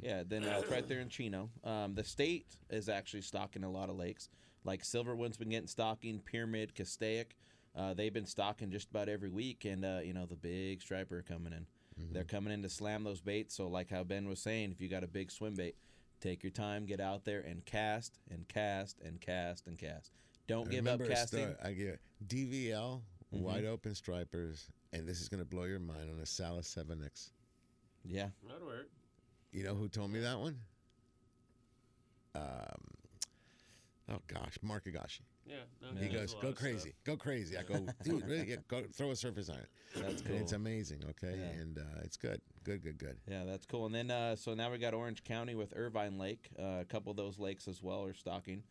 Yeah, then uh, it's right there in Chino. Um, the state is actually stocking a lot of lakes. Like Silverwood's been getting stocking, Pyramid, Castaic. Uh, they've been stocking just about every week, and uh, you know the big striper are coming in. They're coming in to slam those baits. So, like how Ben was saying, if you got a big swim bait, take your time, get out there and cast and cast and cast and cast. Don't I give up casting. story- I get DVL, Mhm. wide open stripers, and this is going to blow your mind on a Salas 7X. Yeah. That'd work. You know who told me that one? Um, oh gosh, Mark Agashi. Yeah. No, He goes, go crazy, go crazy. I go, dude, really? Yeah, go throw a surface on it. That's And It's amazing, okay, Yeah. and uh, it's good, good, good, good. Yeah, that's cool. And then uh, so now we got Orange County with Irvine Lake. Uh, a couple of those lakes as well are stocking,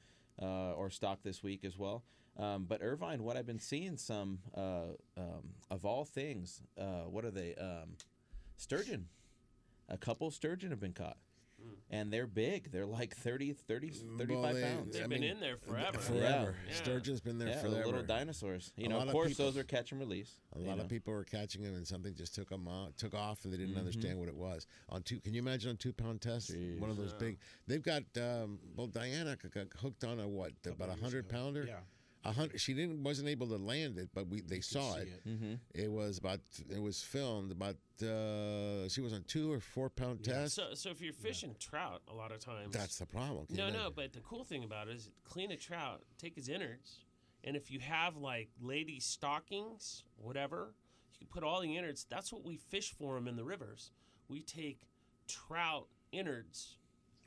uh, or stocked this week as well. Um, but Irvine, what I've been seeing some uh, um, of all things, uh, what are they? Um, sturgeon. A couple sturgeon have been caught. And they're big. They're like 30, 30 35 Well, they- pounds. They've I been mean, in there forever. Forever. Yeah. Sturgeon's been there yeah, forever. the little dinosaurs. You A know, of of course, people- those are catch and release. A lot know. of people were catching them, and something just took them off, took off, and they didn't Mhm. understand what it was. On two, can you imagine on two pound test? One of those big. They've got. Um, well, Diana got got hooked on a what? About a hundred pounder. Yeah. A hundred. She didn't wasn't able to land it, but we they saw it. it. Mm-hmm. It was about. It was filmed about. Uh, she was on two or four pound test. So, so if you're fishing trout, a lot of times That's the problem. No, no, but the cool thing about it is clean a trout, take his innards, and if you have like lady stockings, whatever, you can put all the innards. That's what we fish for them in the rivers. We take trout innards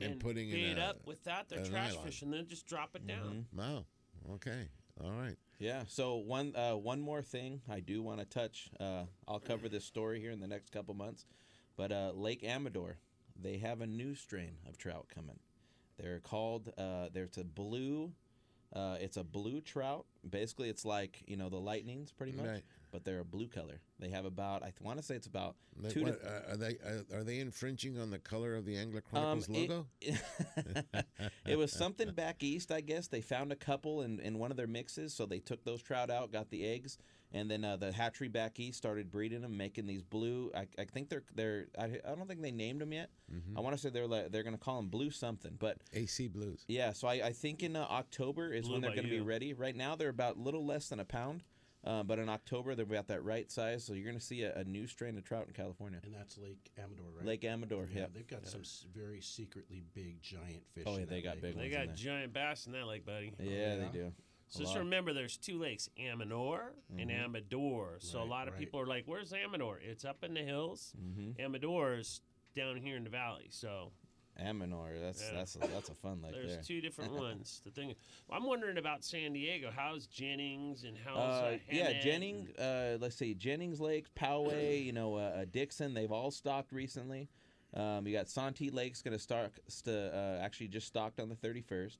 And and, putting in bait a- up with that. They're trash nylon. fish, and then just drop it down. Wow. Okay. All right. Yeah. So one uh, one more thing I do want to touch. Uh, I'll cover this story here in the next couple months, but uh, Lake Amador, they have a new strain of trout coming. They're called. Uh, there's a blue. Uh, it's a blue trout. Basically, it's like you know the lightnings, pretty much, Right. But they're a blue color. They have about I want to say it's about They- two what, to uh, are they are, are they infringing on the color of the Angler Um, Chronicles it- logo? it was something back east, I guess. They found a couple in, in one of their mixes, so they took those trout out, got the eggs, and then uh, the hatchery back east started breeding them, making these blue. I, I think they're they're. I, I don't think they named them yet. Mm-hmm. I want to say they're like, they're going to call them blue something, but AC Blues. yeah. So I, I think in uh, October is Blue when they're going to be ready. Right now they're about a little less than a pound. Uh, but in October, they're about that right size, so you're going to see a, a new strain of trout in California. And that's Lake Amador, right? Lake Amador, yeah. yeah. They've got some very secretly big, giant fish. Oh, yeah, in they that got lake. big They ones in got there. giant bass in that lake, buddy. Yeah, they yeah. do. So A just lot. remember, there's two lakes, Amador and Mhm. Amador. So a lot of right. people are like, "Where's Amador?" It's up in the hills. Mhm. Amador's down here in the valley. So Almanor, that's Yeah. that's a, that's a fun lake there's there. two different ones. The thing, I'm wondering about San Diego. How's Jennings and how's Uh, uh, yeah, Jennings. Uh, let's see, Jennings Lake, Poway, you know, uh, uh, Dixon. They've all stocked recently. Um, you got Santee Lake's going to start. St- uh, actually, just stocked on the 31st.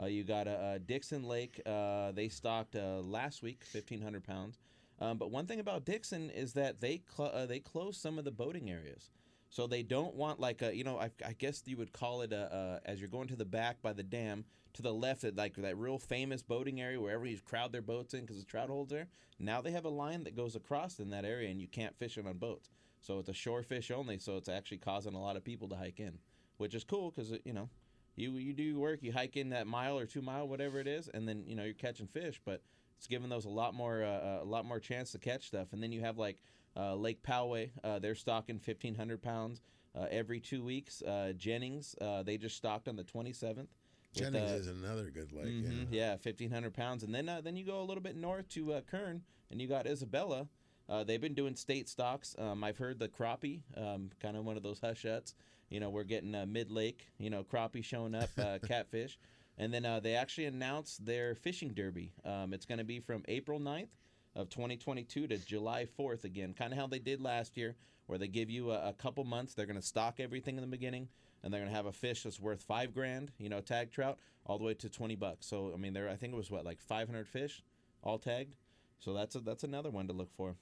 Uh, you got Dixon Lake. Uh, they stocked uh, last week, 1,500 pounds. Um, but one thing about Dixon is that they cl- uh, they closed some of the boating areas. So they don't want like a you know I, I guess you would call it a, uh as you're going to the back by the dam to the left at like that real famous boating area where everybody's crowd their boats in because the trout holes there. Now they have a line that goes across in that area and you can't fish it on boats. So it's a shore fish only. So it's actually causing a lot of people to hike in, which is cool because you know you you do your work, you hike in that mile or two mile whatever it is, and then you know you're catching fish, but it's giving those a lot more uh, a lot more chance to catch stuff. And then you have like uh, Lake Poway, uh, they're stocking 1,500 pounds uh, every two weeks. Uh, Jennings, uh, they just stocked on the 27th. with, Jennings uh, is another good lake. mhm, Yeah. yeah, 1,500 pounds. And then uh, then you go a little bit north to uh, Kern, and you got Isabella. Uh, they've been doing state stocks. Um, I've heard the crappie, um, kind of one of those hush huts. You know, we're getting uh, mid lake, you know, crappie showing up, uh, catfish. And then uh, they actually announced their fishing derby. Um, it's going to be from April 9th of 2022 to July 4th again, kind of how they did last year, where they give you a, a couple months. They're going to stock everything in the beginning, and they're going to have a fish that's worth five grand, you know, tag trout, all the way to 20 bucks. So I mean, there I think it was what like 500 fish, all tagged. So that's a, that's another one to look for.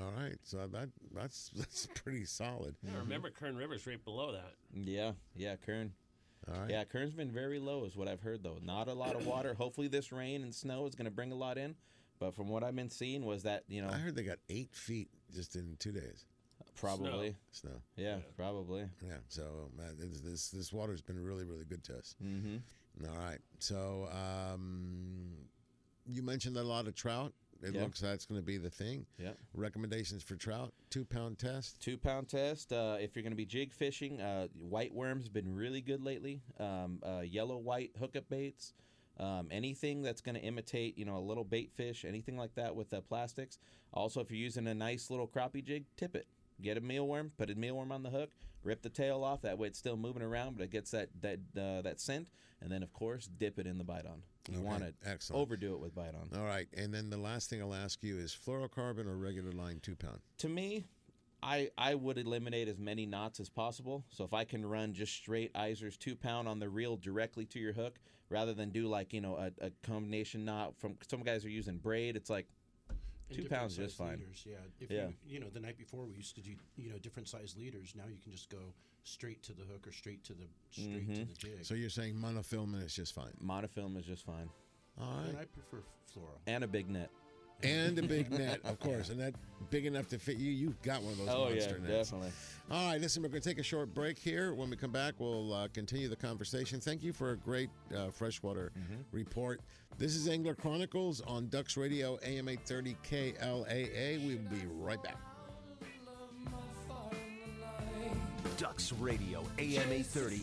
All right. So that that's that's pretty solid. Yeah, mm-hmm. remember Kern River's right below that. Yeah, yeah, Kern. All right. Yeah, Kern's been very low, is what I've heard though. Not a lot of water. Hopefully, this rain and snow is going to bring a lot in. But from what I've been seeing, was that you know I heard they got eight feet just in two days. probably Snow. yeah, probably. Yeah. So man, this this, this water's been really really good to us. Mm-hmm. All right. So um, you mentioned a lot of trout. It Yeah. looks that's going to be the thing. Yep. Recommendations for trout: two pound test. Two pound test. Uh, if you're going to be jig fishing, uh, white worm's been really good lately. Um, uh, yellow white hookup baits. Um, anything that's going to imitate, you know, a little bait fish, anything like that with the plastics. Also, if you're using a nice little crappie jig, tip it. Get a mealworm, put a mealworm on the hook, rip the tail off. That way, it's still moving around, but it gets that that uh, that scent. And then, of course, dip it in the bite on. You Okay, want to excellent. overdo it with bite on. All right. And then the last thing I'll ask you is fluorocarbon or regular line two pound. to me, I I would eliminate as many knots as possible. So if I can run just straight Iser's two pound on the reel directly to your hook, rather than do like you know a, a combination knot from some guys are using braid. It's like Two pounds is just fine. Leaders, yeah. If Yeah. you you know the night before we used to do you know different size leaders. Now you can just go straight to the hook or straight to the straight to Mhm. the jig. So you're saying monofilament is just fine. monofilament is just fine. All and. I prefer floral. And a big net. And a big net, of course, and that big enough to fit you. You've got one of those Oh, yeah, nets. definitely. All right, listen, we're going to take a short break here. When we come back, we'll uh, continue the conversation. Thank you for a great uh, freshwater Mm-hmm. report. This is Angler Chronicles on Ducks Radio, AM 830 KLAA. We'll be right back. Ducks Radio, AM 830.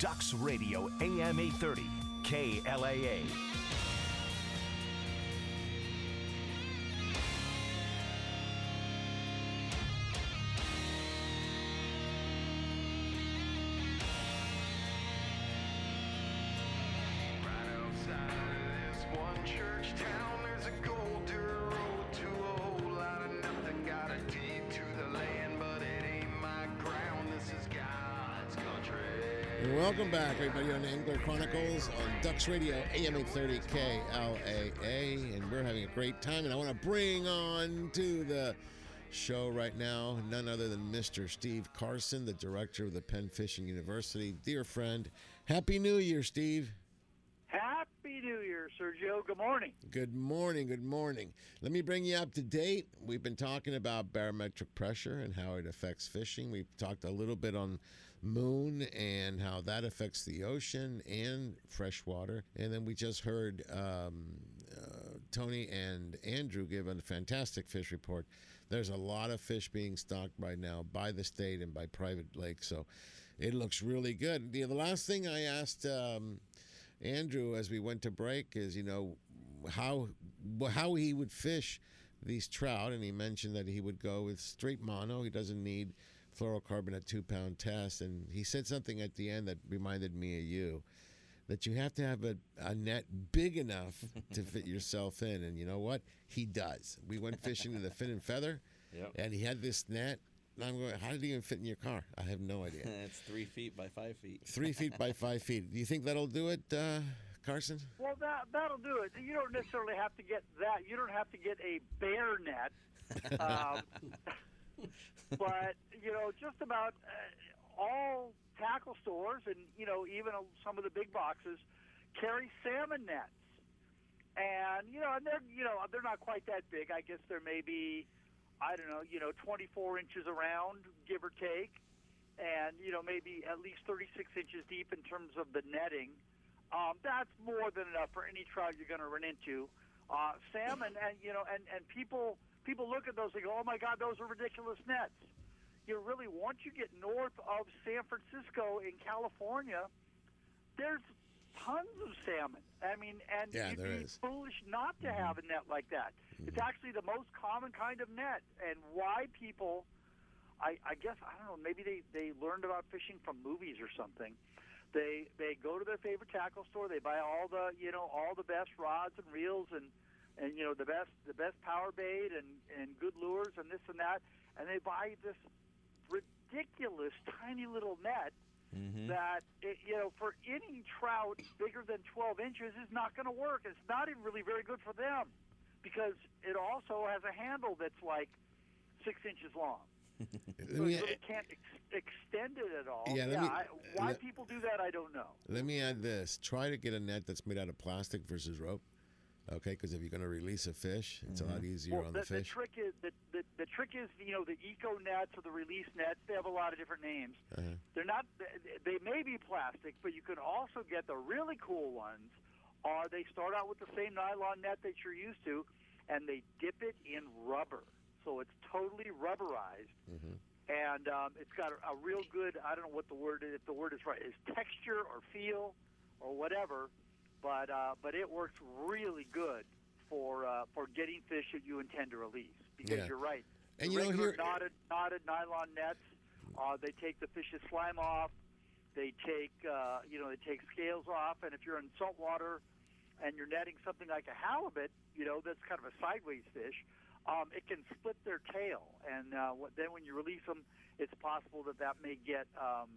Ducks Radio, AM 830 KLAA. Chronicles on Ducks Radio, AM 830 KLAA. And we're having a great time. And I want to bring on to the show right now none other than Mr. Steve Carson, the director of the Penn Fishing University. Dear friend, Happy New Year, Steve. Happy New Year, Sergio. Good morning. Good morning. Good morning. Let me bring you up to date. We've been talking about barometric pressure and how it affects fishing. We've talked a little bit on moon and how that affects the ocean and freshwater. And then we just heard um, uh, Tony and Andrew give a fantastic fish report. There's a lot of fish being stocked right now by the state and by private lakes. So it looks really good. The, the last thing I asked. Um, Andrew, as we went to break, is you know how how he would fish these trout, and he mentioned that he would go with straight mono. He doesn't need fluorocarbon at two pound test, and he said something at the end that reminded me of you. That you have to have a, a net big enough to fit yourself in, and you know what? He does. We went fishing in the fin and feather, Yep. and he had this net. And I'm going, how did it even fit in your car? I have no idea. it's three feet by five feet. Three feet by five feet. Do you think that'll do it, uh, Carson? Well, that that'll do it. You don't necessarily have to get that. You don't have to get a bear net. Um, but you know, just about uh, all tackle stores, and you know, even some of the big boxes carry salmon nets. And you know, and they're you know they're not quite that big. I guess they're maybe I don't know, you know, 24 inches around, give or take, and you know maybe at least 36 inches deep in terms of the netting. Um, that's more than enough for any trout you're going to run into. Uh, salmon, and you know, and and people people look at those and go, oh my God, those are ridiculous nets. You know, really, once you get north of San Francisco in California, there's tons of salmon. I mean, and Yeah, you'd be is. foolish not to mm-hmm. have a net like that. It's mm-hmm. actually the most common kind of net, and why people, I, I guess I don't know, maybe they they learned about fishing from movies or something. They they go to their favorite tackle store. They buy all the you know all the best rods and reels and and you know the best the best power bait and and good lures and this and that. And they buy this ridiculous tiny little net Mm-hmm. that it, you know for any trout bigger than 12 inches is not going to work. It's not even really very good for them because it also has a handle that's like six inches long. So me- you really can't ex- extend it at all. Yeah, let me- I, why let- people do that, I don't know. Let me add this: try to get a net that's made out of plastic versus rope. Okay, because if you're going to release a fish, it's a lot easier Well, on the, the fish. trick is the, the the trick is you know the eco nets or the release nets. They have a lot of different names. Uh-huh. They're not. They may be plastic, but you can also get the really cool ones. Are they start out with the same nylon net that you're used to, and they dip it in rubber, so it's totally rubberized, Mm-hmm. and um, it's got a, a real good. I don't know what the word is. If the word is right, is texture or feel or whatever, but uh, but it works really good for uh, for getting fish that you intend to release. Because Yeah. you're right. And you know, here- knotted knotted nylon nets, uh, they take the fish's slime off. They take uh, you know they take scales off, and if you're in salt water and you're netting something like a halibut, you know that's kind of a sideways fish. Um, it can split their tail, and uh, what, then when you release them, it's possible that that may get um,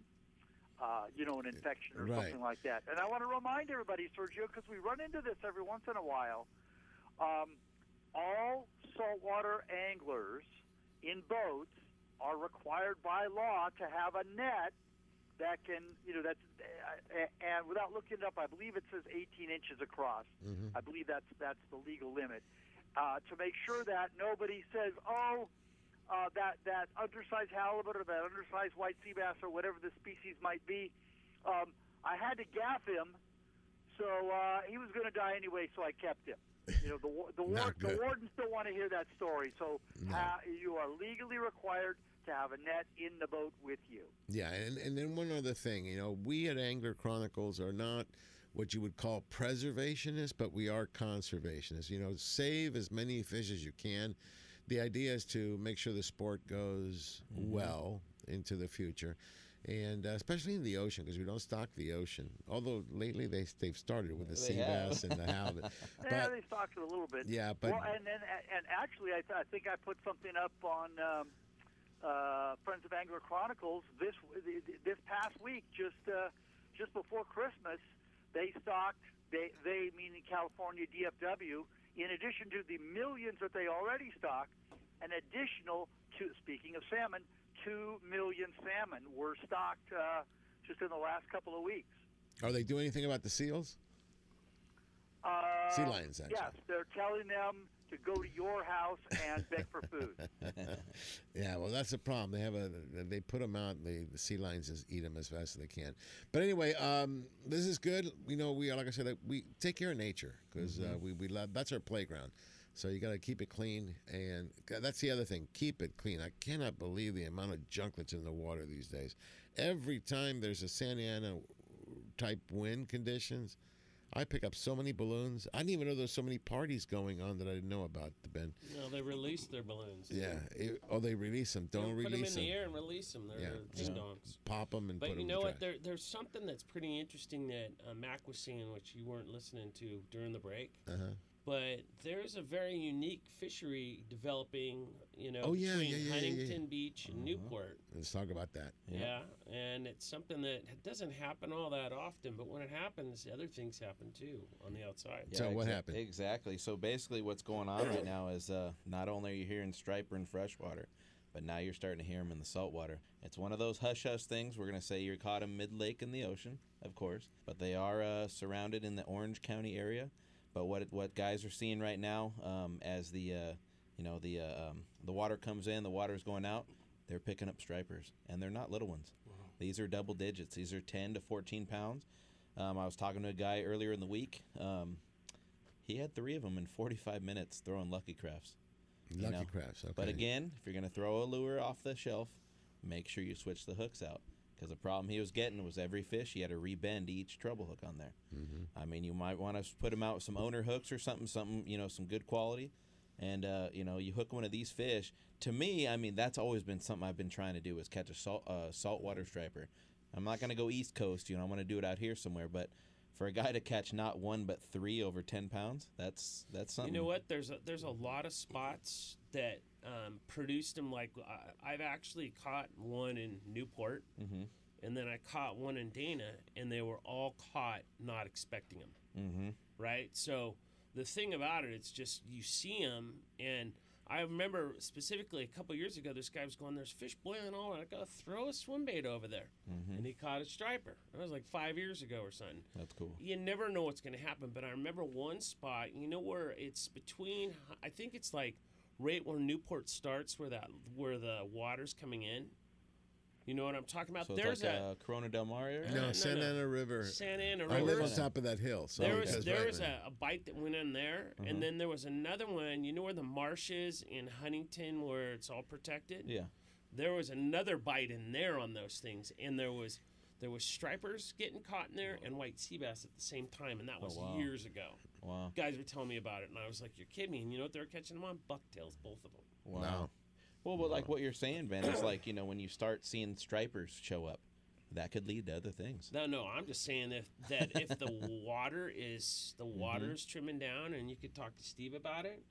uh, you know an infection or Right. something like that. And I want to remind everybody, Sergio, because we run into this every once in a while. Um, all saltwater anglers in boats are required by law to have a net that can, you know, that's, uh, and without looking it up, I believe it says 18 inches across. Mm-hmm. I believe that's that's the legal limit. Uh, to make sure that nobody says, oh, uh, that that undersized halibut or that undersized white sea bass or whatever the species might be, um, I had to gaff him, so uh, he was going to die anyway, so I kept him. You know, the the, ward, the wardens don't want to hear that story, so No. uh, you are legally required to have a net in the boat with you. Yeah, and, and then one other thing, you know, we at Angler Chronicles are not what you would call preservationists, but we are conservationists. You know, save as many fish as you can. The idea is to make sure the sport goes Mm-hmm. well into the future, and uh, especially in the ocean because we don't stock the ocean. Although lately they they've started with the They sea have. bass and the halibut. yeah, they stocked it a little bit. Yeah, but- well, and then and actually, I, th- I think I put something up on um, uh, Friends of Angler Chronicles this this past week, just uh, just before Christmas. They stocked they they meaning California DFW. In addition to the millions that they already stocked, an additional two. Speaking of salmon, two million salmon were stocked uh, just in the last couple of weeks. are they doing anything about the seals? Uh, Sea lions, actually. Yes, they're telling them to go to your house and beg for food. yeah, well, that's the problem. They have a they put them out. And they, the sea lions just eat them as fast as they can. But anyway, um, this is good. You know, we are like I said, we take care of nature because uh, we we love that's our playground. So you got to keep it clean, and that's the other thing. Keep it clean. I cannot believe the amount of junk that's in the water these days. Every time there's a Santa Ana type wind conditions, I pick up so many balloons. I didn't even know there's so many parties going on that I didn't know about. Ben. No, they release their balloons. Yeah. It, oh, they release them. Don't know, put them in release the air and release them. They're, Yeah, just ding dongs. pop them and But put you them know what? There, there's something that's pretty interesting that uh, Mac was saying, which you weren't listening to during the break. Uh-huh. But there's a very unique fishery developing, you know, Oh, yeah, between yeah, yeah, yeah, yeah. Huntington Beach and Newport. Let's talk about that. Yeah. and it's something that doesn't happen all that often, but when it happens, other things happen too on the outside. Yeah, exa- happened? Exactly. So basically, what's going on right now is uh, not only are you hearing striper in freshwater, but now you're starting to hear them in the saltwater. It's one of those hush hush things. We're going to say you're caught in mid lake in the ocean, of course, but they are uh, surrounded in the Orange County area. But what what guys are seeing right now, um, as the uh, you know the uh, um, the water comes in, the water's going out, they're picking up stripers, and they're not little ones. These are double digits. These are 10 to 14 pounds. Um, I was talking to a guy earlier in the week. Um, he had three of them in 45 minutes throwing Lucky Crafts. Lucky know. Crafts, Okay. But again, if you're going to throw a lure off the shelf, make sure you switch the hooks out. Because the problem he was getting was every fish, he had to rebend each treble hook on there. Mm-hmm. I mean, you might want to put him out with some owner hooks or something, something you know, some good quality, and uh, you know, you hook one of these fish. To me, I mean, that's always been something I've been trying to do is catch a salt uh, saltwater striper. I'm not gonna go East Coast. You know, I'm gonna do it out here somewhere. But for a guy to catch not one but three over ten pounds, that's that's something. You know what? There's a, there's a lot of spots that um, produced them. Like I, I've actually caught one in Newport, Mhm. and then I caught one in Dana, and they were all caught not expecting them. Mm-hmm. Right. So the thing about it, it's just you see them, and I remember specifically a couple years ago, this guy was going, "There's fish boiling all," and I gotta "Throw a swim bait over there," Mhm. and he caught a striper. That was like five years ago or something. That's cool. You never know what's going to happen, but I remember one spot. You know where it's between? I think it's like right where Newport starts, where that where the water's coming in. You know what I'm talking about? So it's There's like a uh, Corona del Mar area. No, no, Santa no. Ana River. Santa Ana River. I live on top of that hill. So there was there right, was man. a, a bite that went in there, Mhm. and then there was another one. You know where the marsh is in Huntington, where it's all protected. Yeah. There was another bite in there on those things, and there was there was stripers getting caught in there and white sea bass at the same time, and that Oh, was wow. years ago. Wow. Guys were telling me about it, and I was like, "You're kidding me!" And you know what they were catching them on? Bucktails, both of them. Wow. Well, but like what you're saying, Ben, is like you know when you start seeing stripers show up, that could lead to other things. No, no, I'm just saying if that if the water is the Mm-hmm. water is trimming down, and you could talk to Steve about it.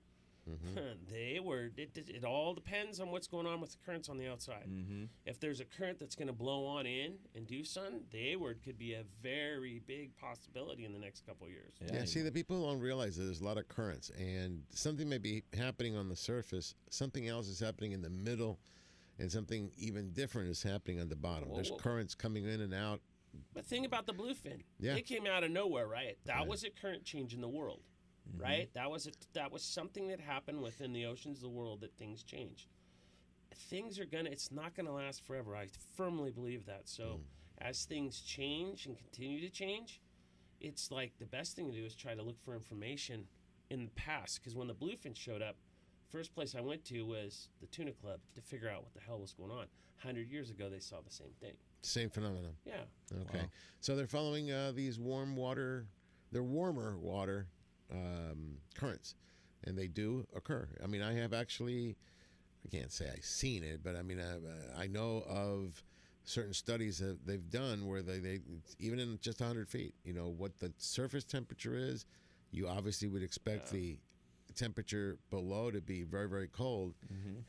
Mm-hmm. they were. It, it, it all depends on what's going on with the currents on the outside. Mm-hmm. If there's a current that's going to blow on in and do something, the A word could be a very big possibility in the next couple of years. Yeah, see, the people don't realize that there's a lot of currents, and something may be happening on the surface, something else is happening in the middle, and something even different is happening on the bottom. Whoa, there's whoa. currents coming in and out. But think about the bluefin. Yeah. It came out of nowhere, right? That was a current change in the world, right? That was a, that was something that happened within the oceans of the world that things changed. Things are gonna. It's not gonna last forever. I firmly believe that. So as things change and continue to change, it's like the best thing to do is try to look for information in the past. Because when the bluefin showed up, first place I went to was the tuna club to figure out what the hell was going on. Hundred years ago, they saw the same thing. Same phenomenon. Yeah. Okay. Wow. So they're following uh, these warm water, they're warmer water um, currents, and they do occur. I mean, I have actually, I can't say I've seen it, but I mean, I, I know of certain studies that they've done where they, they even in just 100 feet, you know, what the surface temperature is, you obviously would expect the temperature below to be very, very cold.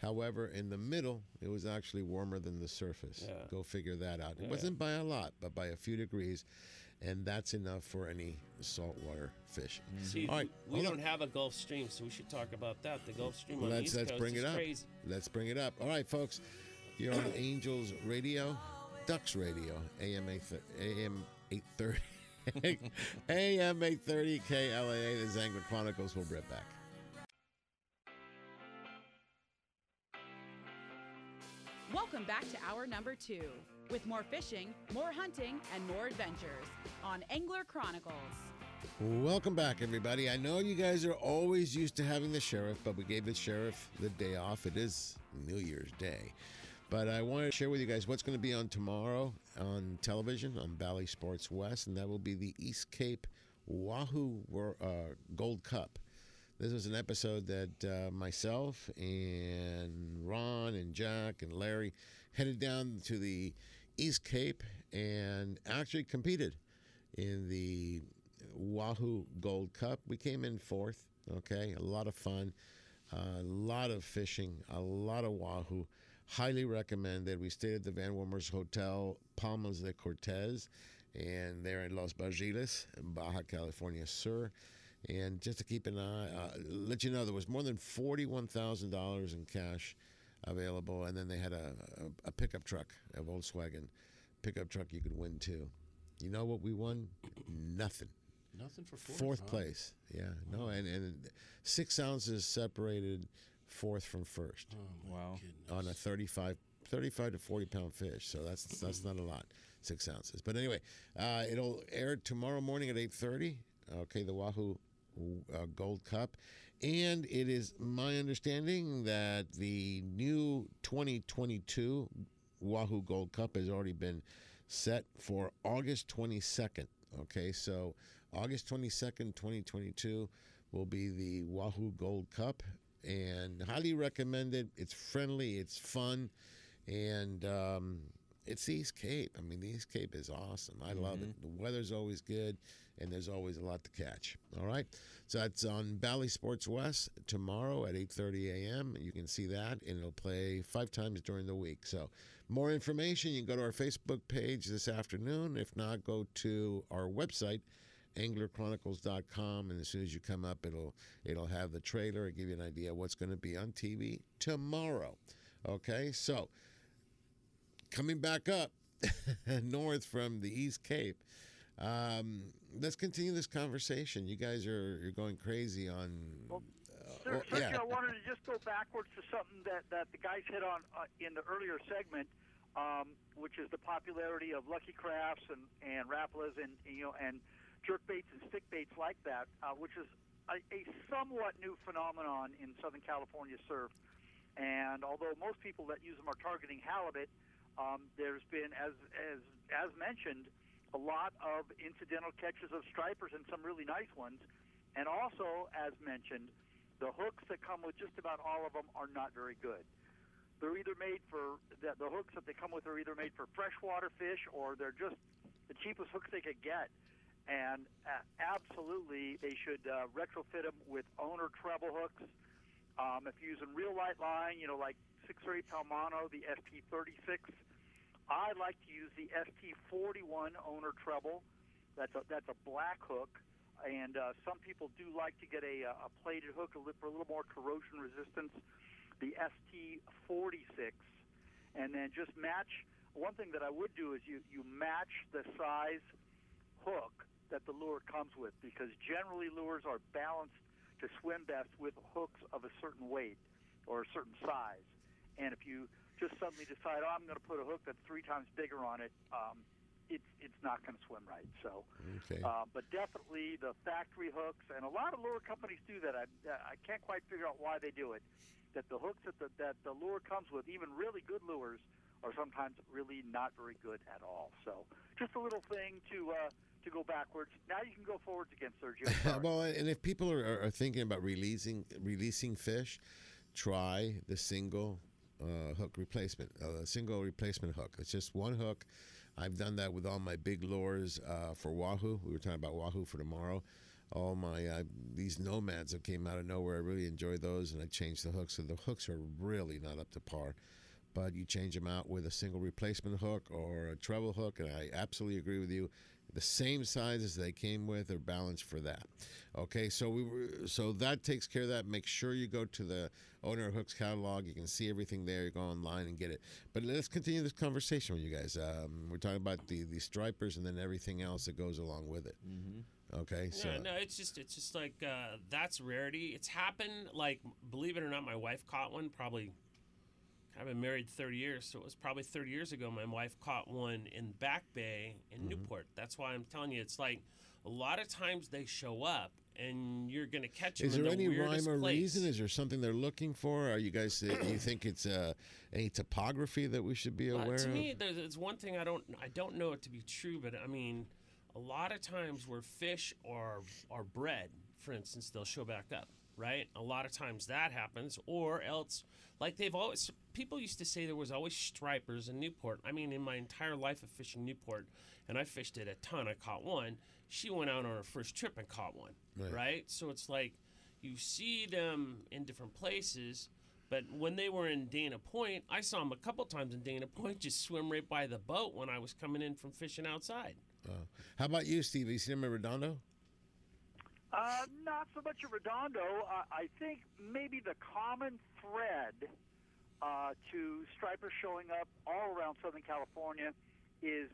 However, in the middle, it was actually warmer than the surface. Yeah. Go figure that out. It wasn't by a lot, but by a few degrees, and that's enough for any saltwater fish. Mm-hmm. See, All right, we, we don't have a Gulf Stream, so we should talk about that. The Gulf Stream on the let's East let's Coast bring is it up. crazy. Let's bring it up. All right, folks, you're on Angels Radio, Ducks Radio, AM eight AM eight thirty, AM eight thirty KLAA. The Zangler Chronicles. We'll be right back. Welcome back to hour number two with more fishing, more hunting, and more adventures on Angler Chronicles. Welcome back, everybody. I know you guys are always used to having the sheriff, but we gave the sheriff the day off. It is New Year's Day. But I wanted to share with you guys what's going to be on tomorrow on television on Valley Sports West, and that will be the East Cape Wahoo uh, Gold Cup. This was an episode that uh, myself and Ron and Jack and Larry headed down to the East Cape and actually competed in the Wahoo Gold Cup. We came in fourth. Okay, a lot of fun, a lot of fishing, a lot of Wahoo. Highly recommended. We stayed at the Van Wormers Hotel, Palmas de Cortez, and they're in Los Barriles, in Baja California Sur. And just to keep an eye, uh, let you know, there was more than forty-one thousand dollars in cash available, and then they had a, a, a pickup truck, a Volkswagen pickup truck you could win too. You know what we won? Nothing. Nothing for fourth. Fourth huh? place. Yeah. No, and, and six ounces separated fourth from first Oh, my Wow. on a 35, 35 to 40 pound fish. So that's that's not a lot, six ounces. But anyway, uh, it'll air tomorrow morning at 8.30. Okay, the Wahoo uh, Gold Cup. And it is my understanding that the new 2022 Wahoo Gold Cup has already been set for August 22nd. Okay, so August 22nd, 2022 will be the Wahoo Gold Cup and highly recommended. It's friendly, it's fun, and um, it's East Cape. I mean, the East Cape is awesome. I love it. Mm-hmm. The weather's always good, and there's always a lot to catch. All right, so that's on Valley Sports West tomorrow at 8:30 a.m. You can see that, and it'll play five times during the week. So, more information, you can go to our Facebook page this afternoon. If not, go to our website anglerchronicles.com and as soon as you come up it'll it'll have the trailer and give you an idea of what's going to be on TV tomorrow okay so coming back up north from the East Cape. Um, let's continue this conversation. You guys are you're going crazy on. uh, Sir, Sergio, I wanted to just go backwards to something that, that the guys hit on uh, in the earlier segment, um, which is the popularity of Lucky Crafts and and Rapalas and you know and jerk baits and stick baits like that, uh, which is a, a somewhat new phenomenon in Southern California surf. And although most people that use them are targeting halibut, um, there's been, as as as mentioned, a lot of incidental catches of stripers and some really nice ones. And also, as mentioned, the hooks that come with just about all of them are not very good. They're either made for the, the hooks that they come with are either made for freshwater fish or they're just the cheapest hooks they could get. And uh, absolutely, they should uh, retrofit them with owner treble hooks. Um, if you're using real light line, you know, like 6 or 8 pound mono, the ST36, I like to use the ST41 owner treble. That's a, that's a black hook. And uh, some people do like to get a, a plated hook for a little more corrosion resistance, the ST46. And then just match. One thing that I would do is you, you match the size hook that the lure comes with because generally lures are balanced to swim best with hooks of a certain weight or a certain size. And if you just suddenly decide, oh, I'm going to put a hook that's three times bigger on it, um, it's it's not going to swim right. So, Okay. uh, but definitely the factory hooks, and a lot of lure companies do that. I I can't quite figure out why they do it. That the hooks that the that the lure comes with, even really good lures, are sometimes really not very good at all. So, just a little thing to. Uh, to go backwards. Now you can go forwards again, Sergio. Well, and if people are, are- are thinking about releasing releasing fish, try the single uh, hook replacement, a single replacement hook. It's just one hook. I've done that with all my big lures uh, for wahoo. We were talking about wahoo for tomorrow. All my uh, these nomads that came out of nowhere, I really enjoy those, and I changed the hooks. So the hooks are really not up to par. But you change them out with a single replacement hook or a treble hook, and I absolutely agree with you the same size as they came with or balanced for that. Okay, so we were, so that takes care of that. Make sure you go to the owner of Hooks catalog. You can see everything there. You go online and get it. But let's continue this conversation with you guys. Um, we're talking about the the stripers and then everything else that goes along with it. Mm-hmm. Okay, so yeah, no, it's just it's just like uh, that's rarity. It's happened. Like believe it or not, my wife caught one. Probably, I've been married 30 years, so it was probably 30 years ago. My wife caught one in Back Bay in Mm-hmm. Newport. That's why I'm telling you, it's like a lot of times they show up and you're gonna catch them. Is there the any rhyme or place. reason? Is there something they're looking for? Are you guys? Do you think it's uh, any topography that we should be Uh, aware to of? To me, there's, it's one thing I don't I don't know it to be true, but I mean, a lot of times where fish are are bred, for instance, they'll show back up, right? A lot of times that happens, or else like they've always people used to say there was always stripers in Newport. I mean, in my entire life of fishing Newport, and I fished it a ton. I caught one. She went out on her first trip and caught one, Right. right? So it's like you see them in different places. But when they were in Dana Point, I saw them a couple times in Dana Point just swim right by the boat when I was coming in from fishing outside. Uh, how about you, Steve? You seen him at Redondo? Uh, not so much a Redondo. Uh, I think maybe the common thread uh, to stripers showing up all around Southern California is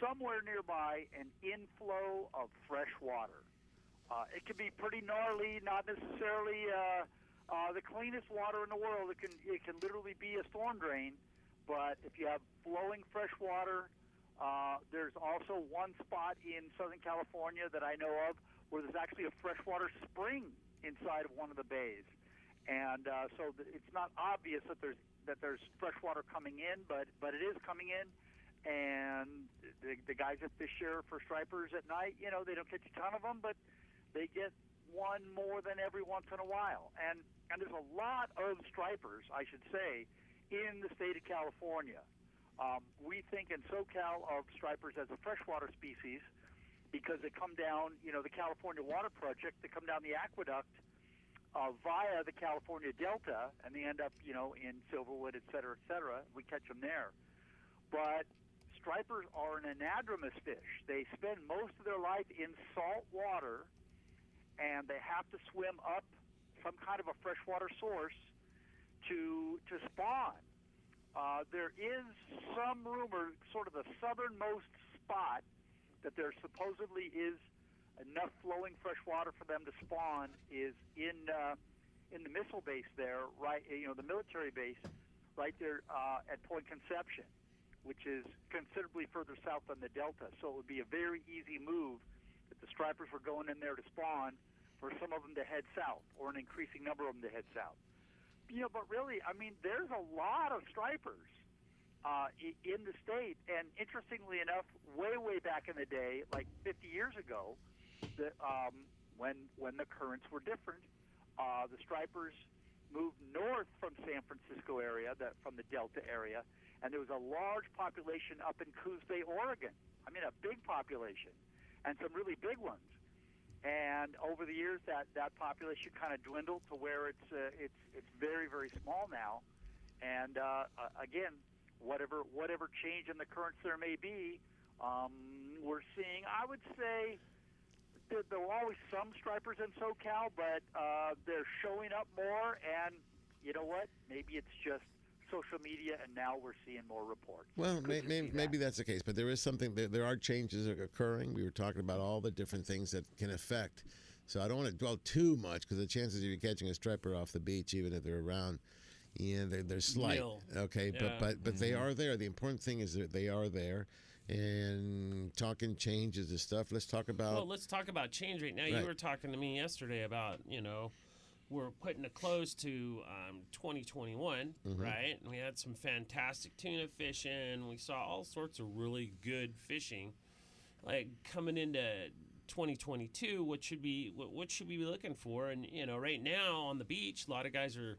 somewhere nearby an inflow of fresh water. Uh, it can be pretty gnarly, not necessarily uh, uh, the cleanest water in the world. It can it can literally be a storm drain, but if you have flowing fresh water, uh, there's also one spot in Southern California that I know of where there's actually a freshwater spring inside of one of the bays, and uh, so th- it's not obvious that there's that there's fresh water coming in, but but it is coming in. And the, the guys that fish here for stripers at night, you know, they don't catch a ton of them, but they get one more than every once in a while. And and there's a lot of stripers, I should say, in the state of California. Um, we think in SoCal of stripers as a freshwater species because they come down, you know, the California Water Project, they come down the aqueduct uh, via the California Delta, and they end up, you know, in Silverwood, et cetera, et cetera. We catch them there. But stripers are an anadromous fish. They spend most of their life in salt water, and they have to swim up some kind of a freshwater source to to spawn. Uh, there is some rumor, sort of the southernmost spot, that there supposedly is enough flowing fresh water for them to spawn is in uh, in the missile base there, right? You know, the military base, right there uh, at Point Conception, which is considerably further south than the Delta. So it would be a very easy move if the stripers were going in there to spawn for some of them to head south, or an increasing number of them to head south. You know, but really, I mean, there's a lot of stripers uh, in the state, and interestingly enough, way way back in the day, like 50 years ago, the, um, when when the currents were different, uh, the stripers moved north from San Francisco area, that from the Delta area, and there was a large population up in Coos Bay, Oregon. I mean, a big population, and some really big ones. And over the years, that, that population kind of dwindled to where it's uh, it's it's very very small now. And uh, again, whatever whatever change in the currents there may be, um, we're seeing. I would say there, there were always some stripers in SoCal, but uh, they're showing up more. And you know what? Maybe it's just social media, and now we're seeing more reports. Well, may, may, that. maybe that's the case, but there is something. There, there are changes occurring. We were talking about all the different things that can affect. So I don't want to dwell too much because the chances of you catching a striper off the beach, even if they're around, yeah, they're, they're slight. Okay, Yeah. but but but they Mm-hmm. are there. The important thing is that they are there. And talking changes and stuff. Let's talk about. Well, let's talk about change right now. Right. You were talking to me yesterday about, you know, we're putting a close to um, 2021, Mhm. right? And we had some fantastic tuna fishing. We saw all sorts of really good fishing. Like coming into 2022, what should be what, what should we be looking for? And you know, right now on the beach, a lot of guys are,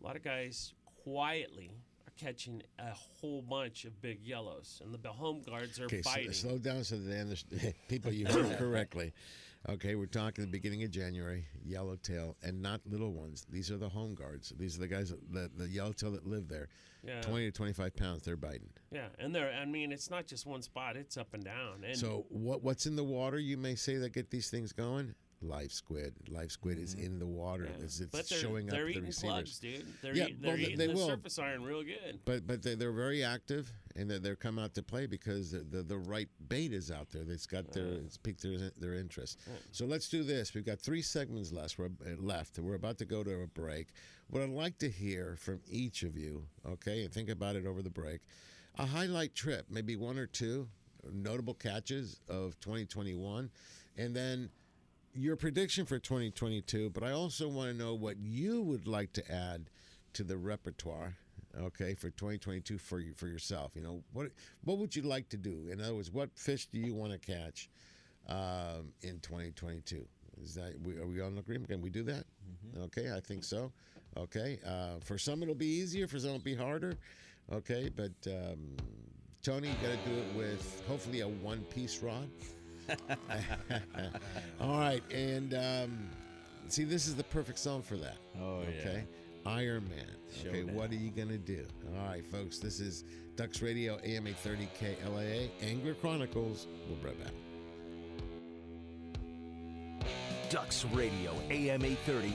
a lot of guys quietly are catching a whole bunch of big yellows, and the home guards are Okay, so, biting. slow down so that they understand. People, you heard correctly. Okay, we're talking the beginning of January, yellowtail, and not little ones. These are the home guards. These are the guys, that, the, the yellowtail that live there. Yeah. 20 to 25 pounds, they're biting. Yeah, and there. I mean, it's not just one spot; it's up and down. And so, what what's in the water, you may say, that get these things going? Live squid. Live squid is in the water. Mm-hmm. Yeah. It's, it's but they're, showing up they're the eating receivers. plugs, dude. They're, yeah, eat, they're well, eating they the will. surface iron real good. But but they, they're very active and they're, they're come out to play because the, the, the right bait is out there. It's got their it's piqued their, their interest. So let's do this. We've got three segments left. We're, uh, left. We're about to go to a break. What I'd like to hear from each of you, okay, and think about it over the break, a highlight trip, maybe one or two notable catches of 2021, and then your prediction for 2022, but I also want to know what you would like to add to the repertoire, okay, for 2022 for you, for yourself. You know, what what would you like to do? In other words, what fish do you want to catch um, in 2022? Is that we, are we on agreement? Can we do that? Okay, I think so. Okay, uh, for some it'll be easier, for some it'll be harder. Okay, but um, Tony, you got to do it with hopefully a one-piece rod. All right, and um, see, this is the perfect song for that. Oh, yeah. okay. Iron Man. Okay, Showdown. what are you gonna do? All right, folks. This is Ducks Radio, AM 830 KLAA, Angler Chronicles. We'll be right back. Ducks Radio, AM 830.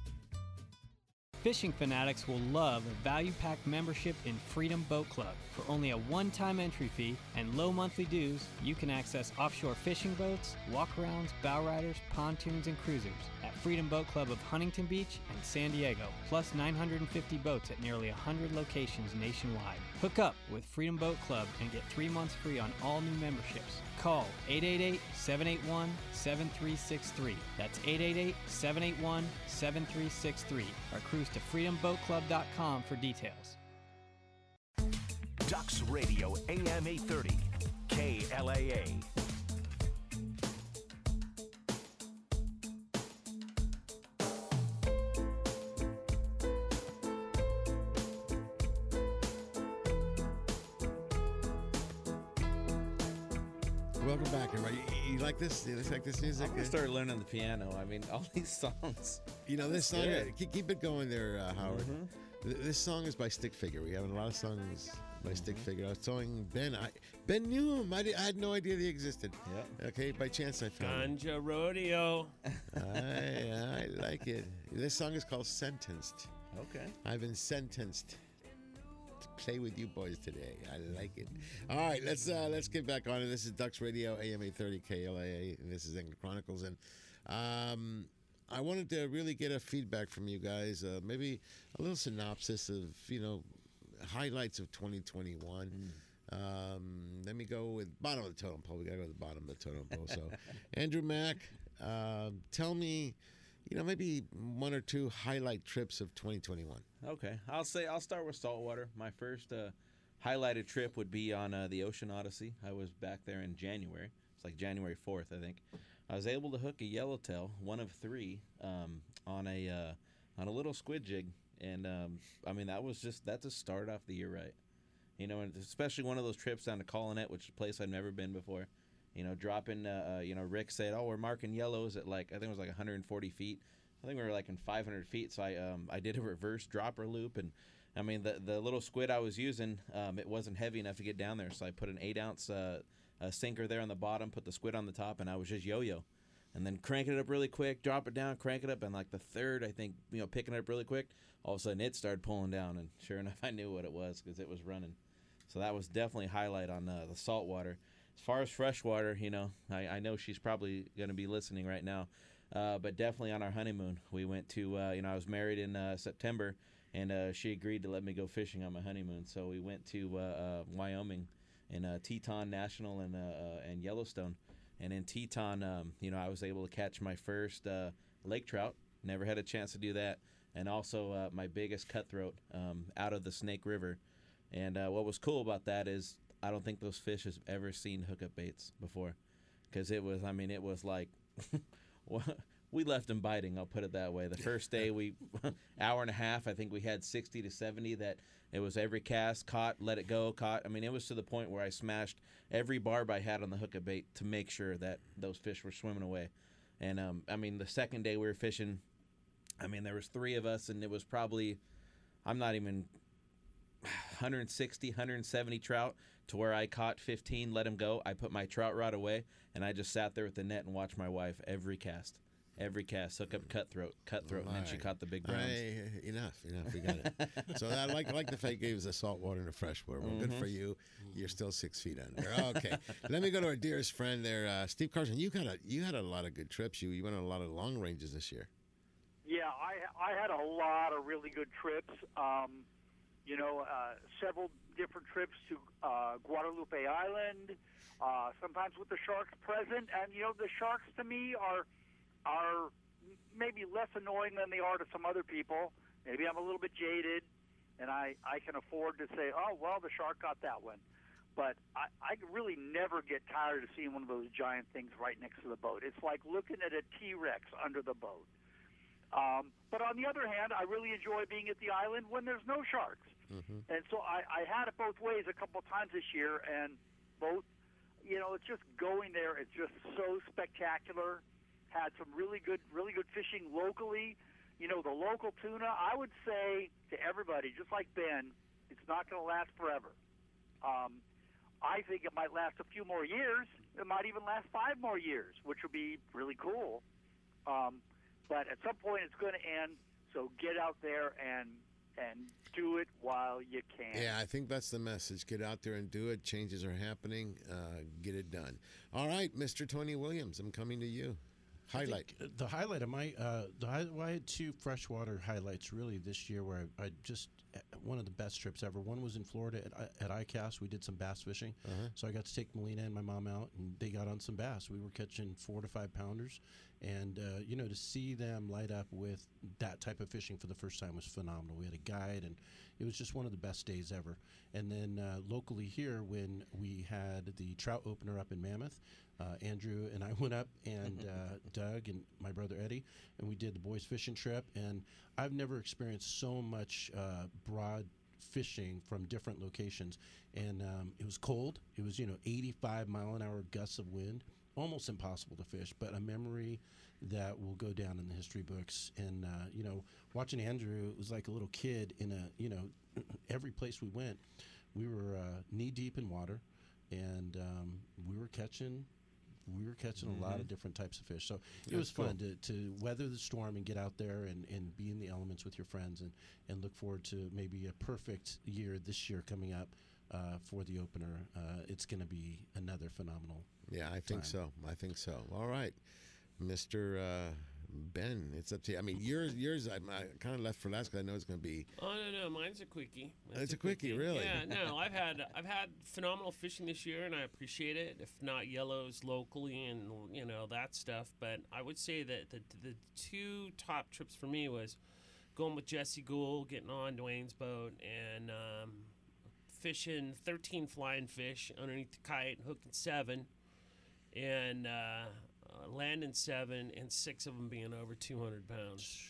Fishing fanatics will love a value pack membership in Freedom Boat Club. For only a one time entry fee and low monthly dues, you can access offshore fishing boats, walkarounds, bow riders, pontoons, and cruisers at Freedom Boat Club of Huntington Beach and San Diego, plus 950 boats at nearly 100 locations nationwide. Hook up with Freedom Boat Club and get three months free on all new memberships. Call 888 781 7363. That's 888 781 7363 or cruise to freedomboatclub.com for details. Ducks Radio AM 830, KLAA. Welcome back, everybody. You, you like this? You like this music? I'm gonna start learning the piano. I mean, all these songs. You know this song. good. Keep, keep it going there, uh, Howard. Mhm. This song is by Stick Figure. We have a lot of songs by Stick Mm-hmm. Figure. I was telling Ben. I Ben knew him. I, di- I had no idea they existed. Yeah. Okay, by chance I found. them. Ganja rodeo. I, I like it. This song is called Sentenced. Okay. I've been sentenced to play with you boys today. I like it. All right, let's uh, let's get back on it. This is Ducks Radio, AM 830 KLAA, and this is Angler Chronicles. And um, I wanted to really get a feedback from you guys. Uh, maybe a little synopsis of you know highlights of 2021. Um, let me go with bottom of the totem pole. We gotta go to the bottom of the totem pole. So, Andrew Mack, uh, tell me, you know, maybe one or two highlight trips of 2021. Okay, I'll say I'll start with saltwater. My first uh, highlighted trip would be on uh, the Ocean Odyssey. I was back there in January. It's like January fourth, I think. I was able to hook a yellowtail, one of three, um, on a uh, on a little squid jig, and um, I mean that was just that to start off the year right. You know, and especially one of those trips down to Colonet, which is a place I'd never been before. You know, dropping. Uh, uh, you know, Rick said, "Oh, we're marking yellows at like I think it was like 140 feet." I think we were like in 500 feet, so I um, I did a reverse dropper loop, and I mean the the little squid I was using, um, it wasn't heavy enough to get down there, so I put an eight ounce uh, sinker there on the bottom, put the squid on the top, and I was just yo-yo, and then cranking it up really quick, drop it down, crank it up, and like the third, I think you know picking it up really quick, all of a sudden it started pulling down, and sure enough, I knew what it was because it was running. So that was definitely highlight on uh, the saltwater. As far as freshwater, you know, I, I know she's probably going to be listening right now. Uh, but definitely on our honeymoon, we went to, uh, you know, I was married in uh, September, and uh, she agreed to let me go fishing on my honeymoon. So we went to uh, uh, Wyoming in uh, Teton National and, and Yellowstone. And in Teton, um, you know, I was able to catch my first lake trout. Never had a chance to do that. And also my biggest cutthroat um, out of the Snake River. And what was cool about that is I don't think those fish has ever seen hookup baits before, because it was I mean it was like we left them biting. I'll put it that way. The first day we hour and a half I think we had sixty to seventy that it was every cast caught let it go caught. I mean it was to the point where I smashed every barb I had on the hookup bait to make sure that those fish were swimming away. And um, I mean the second day we were fishing, I mean there was three of us and it was probably I'm not even 160, 170 trout to where I caught 15, let him go. I put my trout rod away, and I just sat there with the net and watched my wife every cast. Every cast, hook up cutthroat, cutthroat, and then she caught the big browns. I- enough, enough. We got it. so I like like the fact you gave us the saltwater and the freshwater. Well, good for Mhm. you. You're still six feet under. Okay, let me go to our dearest friend there, uh, Steve Carson. You got a you had a lot of good trips. You you went on a lot of long ranges this year. Yeah, I I had a lot of really good trips. Um, you know, uh, several different trips to uh, Guadalupe Island. Uh, sometimes with the sharks present, and you know, the sharks to me are are maybe less annoying than they are to some other people. Maybe I'm a little bit jaded, and I I can afford to say, oh well, the shark got that one. But I, I really never get tired of seeing one of those giant things right next to the boat. It's like looking at a T Rex under the boat. Um, but on the other hand, I really enjoy being at the island when there's no sharks. And so I, I had it both ways a couple times this year, and both, you know, it's just going there. It's just so spectacular. Had some really good, really good fishing locally. You know, the local tuna. I would say to everybody, just like Ben, it's not going to last forever. Um, I think it might last a few more years. It might even last five more years, which would be really cool. Um, but at some point, it's going to end. So get out there and and do it while you can. Yeah, I think that's the message. Get out there and do it. Changes are happening. Uh, get it done. All right, Mr. Tony Williams, I'm coming to you. Highlight. uh, the highlight of my uh, the hi- well, I had two freshwater highlights really this year where I, I just uh, one of the best trips ever. One was in Florida at, at ICAST. We did some bass fishing, Uh-huh. so I got to take Melina and my mom out, and they got on some bass. We were catching four to five pounders, and uh, you know to see them light up with that type of fishing for the first time was phenomenal. We had a guide, and it was just one of the best days ever. And then uh, locally here, when we had the trout opener up in Mammoth, uh, Andrew and I went up, and uh, Doug and my brother Eddie, and we did the boys fishing trip. And I've never experienced so much uh, broad fishing from different locations. And um, it was cold. It was you know 85 mile an hour gusts of wind, almost impossible to fish, but a memory that will go down in the history books. And uh, you know, watching Andrew it was like a little kid in a you know every place we went, we were uh, knee deep in water, and um, we were catching. We were catching a lot of different types of fish, so it That's was fun cool. to, to weather the storm and get out there and, and be in the elements with your friends and, and look forward to maybe a perfect year this year coming up uh, for the opener. Uh, it's going to be another phenomenal. Yeah, I think time. so. I think so. All right, Mister uh, Ben, it's up to you. I mean, yours, yours, I, I kind of left for last because I know it's going to be. Oh no, no, mine's a quickie. Mine's It's a quickie, really? Yeah, no, I've had I've had phenomenal fishing this year, and I appreciate it. If not yellows locally and you know that stuff, but I would say that the the two top trips for me was going with Jesse Gould, getting on Dwayne's boat, and um, fishing 13 flying fish underneath the kite, hooking seven, and uh, uh, landing seven, and six of them being over 200 pounds.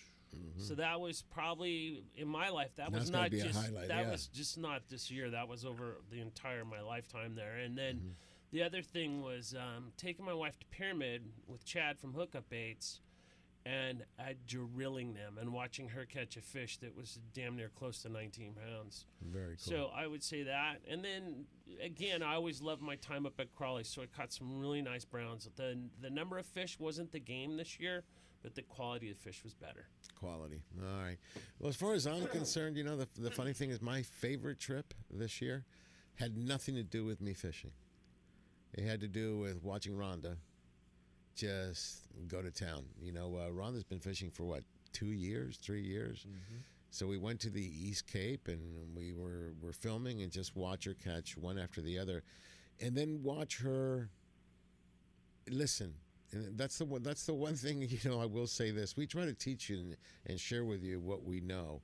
So that was probably in my life. That was not just that yeah. was just not this year. That was over the entire my lifetime there. And then Mm-hmm. the other thing was um, taking my wife to Pyramid with Chad from Hookup Baits, and uh, drilling them and watching her catch a fish that was damn near close to 19 pounds. Very cool. So I would say that. And then again, I always loved my time up at Crowley, so I caught some really nice browns. The the number of fish wasn't the game this year, but the quality of the fish was better. Quality. All right. Well, as far as I'm concerned, you know, the, the funny thing is my favorite trip this year had nothing to do with me fishing. It had to do with watching Rhonda just go to town. You know, uh, Rhonda's been fishing for what, two years, three years? So we went to the East Cape and we were, were filming and just watch her catch one after the other. And then watch her listen and that's the one that's the one thing you know i will say this we try to teach you and, and share with you what we know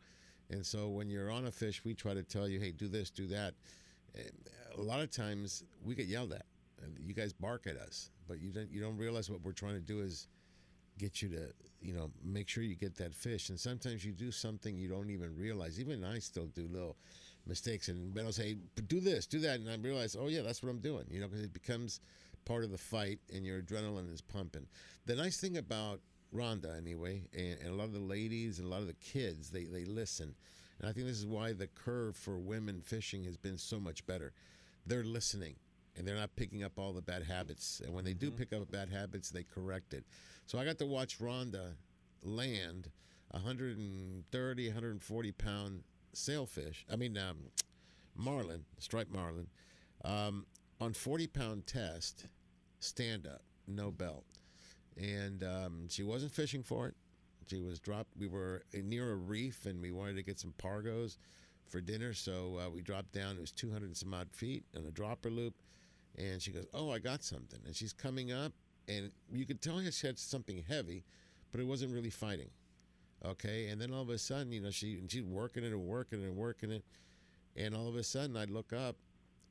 and so when you're on a fish we try to tell you hey do this do that and a lot of times we get yelled at and you guys bark at us but you don't you don't realize what we're trying to do is get you to you know make sure you get that fish. And sometimes you do something you don't even realize. Even i still do little mistakes and ben will say do this do that. And i realize oh yeah that's what i'm doing you know because it becomes part of the fight and your adrenaline is pumping. The nice thing about rhonda anyway and, and a lot of the ladies and a lot of the kids they, they listen. And i think this is why the curve for women fishing has been so much better. They're listening and they're not picking up all the bad habits. And when they do pick up bad habits, they correct it. So I got to watch Rhonda land 130, 140 pound sailfish. I mean, um, marlin, striped marlin, um, on 40 pound test, stand up, no belt. And um, she wasn't fishing for it. She was dropped. We were near a reef and we wanted to get some pargos for dinner. So uh, we dropped down. It was 200 and some odd feet on a dropper loop. And she goes, Oh, I got something. And she's coming up. And you could tell she had something heavy, but it wasn't really fighting. Okay. And then all of a sudden, you know, she, and she's working it and working it and working it. And all of a sudden, I look up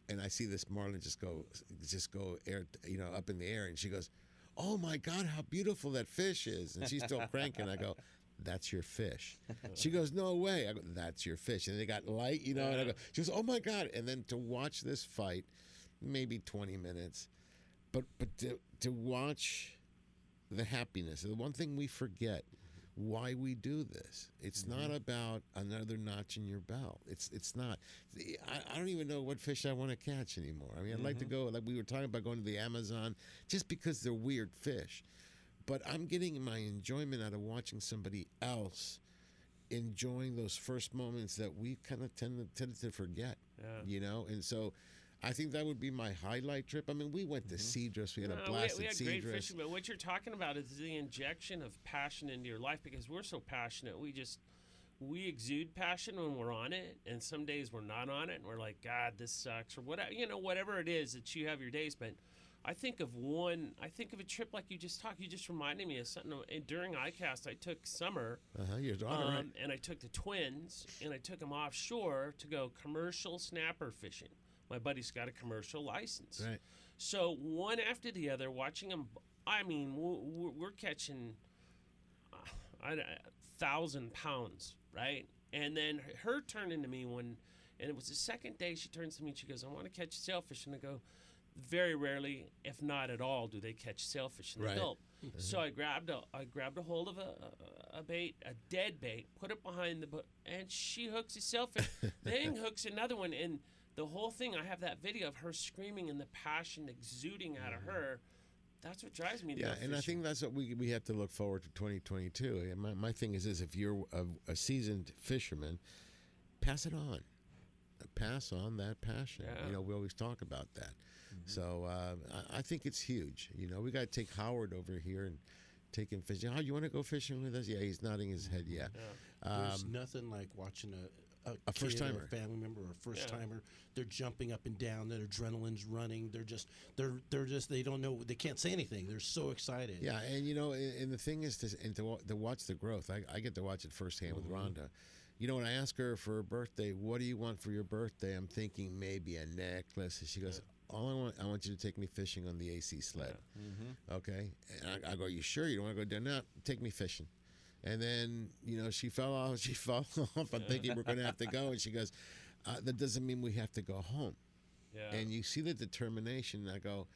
and I see this marlin just go, just go air, you know, up in the air. And she goes, Oh my God, how beautiful that fish is. And she's still cranking. I go, that's your fish. She goes, no way. I go, that's your fish. And they got light, you know. And I go, she goes, oh my god. And then to watch this fight, maybe twenty minutes, but but to to watch the happiness. The one thing we forget why we do this. It's mm-hmm. not about another notch in your belt. It's it's not. I, I don't even know what fish I want to catch anymore. I mean, I'd like to mm-hmm. go like we were talking about going to the Amazon just because they're weird fish. But I'm getting my enjoyment out of watching somebody else enjoying those first moments that we kind of tend to, tended to forget. Yeah. You know, and so I think that would be my highlight trip. I mean, we went to Cedros. We had No, a we- blast we, at had great fishing, but what you're talking about is the injection of passion into your life because we're so passionate. We just we exude passion when we're on it, and some days we're not on it, and we're like, God, this sucks, or whatever. You know, whatever it is that you have your days. But I think of one. I think of a trip like you just talked. You just reminded me of something. And during ICAST, I took summer. Uh-huh, your daughter, right? um, And I took the twins, and I took them offshore to go commercial snapper fishing. My buddy's got a commercial license. Right. So one after the other, watching them. I mean, we're catching uh, I, a thousand pounds, right? And then her turned into me when, and it was the second day she turns to me she goes, "I want to catch a sailfish," and I go, "Very rarely, if not at all, do they catch sailfish in the Right. Gulf." Mhm. So I grabbed a, I grabbed a hold of a, a, a bait, a dead bait, put it behind the boat, and she hooks a sailfish. then hooks another one, and the whole thing. I have that video of her screaming and the passion exuding out of her. That's what drives me. To Yeah, and I think that's what we we have to look forward to 2022. And my, my thing is this: if you're a, a seasoned fisherman, pass it on. Pass on that passion. Yeah. You know, we always talk about that. So uh, I, I think it's huge. You know, we got to take Howard over here and take him fishing. Oh, you want to go fishing with us? Yeah, he's nodding his head. Yeah. There's Um, nothing like watching a, a, A first-timer. a family member or a first Yeah. timer. They're jumping up and down. Their adrenaline's running. They're just they're they're just they don't know they can't say anything. They're so excited. Yeah, and you know, and, and the thing is to and to, to watch the growth. I, I get to watch it firsthand with Mhm. Rhonda. You know, when I ask her for her birthday, what do you want for your birthday? I'm thinking maybe a necklace. And she goes, all I want, I want you to take me fishing on the AC sled. Okay, and I, I go, you sure you don't want to go down? No, take me fishing. And then you know she fell off. She fell off. I'm thinking we're going to have to go, and she goes, uh, that doesn't mean we have to go home. Yeah. And you see the determination. And I go,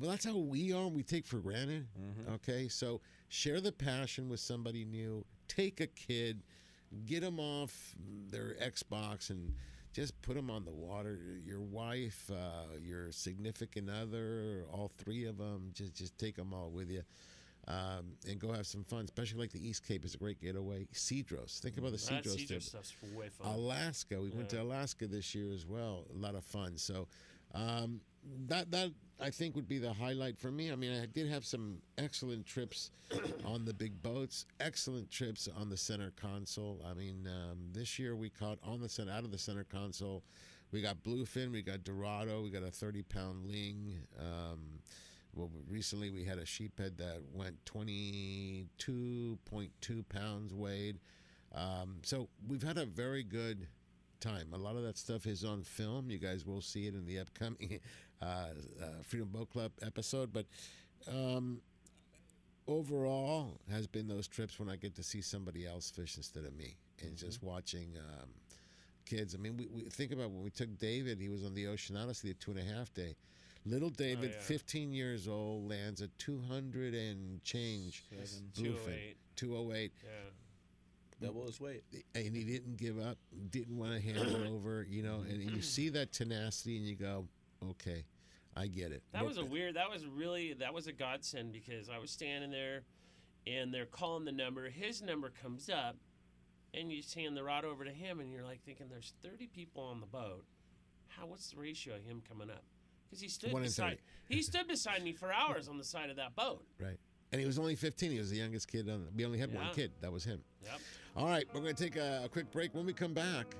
well, that's how we are. We take for granted. Okay, so share the passion with somebody new. Take a kid, get them off their Xbox, and just put them on the water. Your wife, uh, your significant other, all three of them. Just just take them all with you. Um, and go have some fun, especially like the East Cape is a great getaway. Cedros, think about the That Cedros. Trip. stuff's way fun. Alaska. We went to Alaska this year as well. A lot of fun. So um, that that I think would be the highlight for me. I mean, I did have some excellent trips on the big boats. Excellent trips on the center console. I mean, um, this year we caught on the center out of the center console. We got bluefin. We got dorado. We got a thirty pound ling. Um, well, recently we had a sheephead that went 22.2 pounds weighed. Um, so we've had a very good time. A lot of that stuff is on film. You guys will see it in the upcoming uh, uh, Freedom Boat Club episode. But um, overall, has been those trips when I get to see somebody else fish instead of me, and just watching. Um, Kids, I mean, we, we think about when we took David. He was on the Ocean Odyssey, the two and a half day. Little oh, David, yeah. 15 years old, lands a 200 and change Seven. bluefin, 208. Yeah. Double his weight. And he didn't give up, didn't want to hand it over, you know. And you see that tenacity, and you go, okay, I get it. That But- was a weird. That was really. That was a godsend because I was standing there, and they're calling the number. His number comes up, and you just hand the rod over to him, and you're like thinking, "There's 30 people on the boat. How? What's the ratio of him coming up?" Because he stood One in beside. He stood beside me for hours on the side of that boat. Right. And he was only 15. He was the youngest kid. On, we only had one kid. That was him. Yep. All right, we're going to take a, a quick break. When we come back,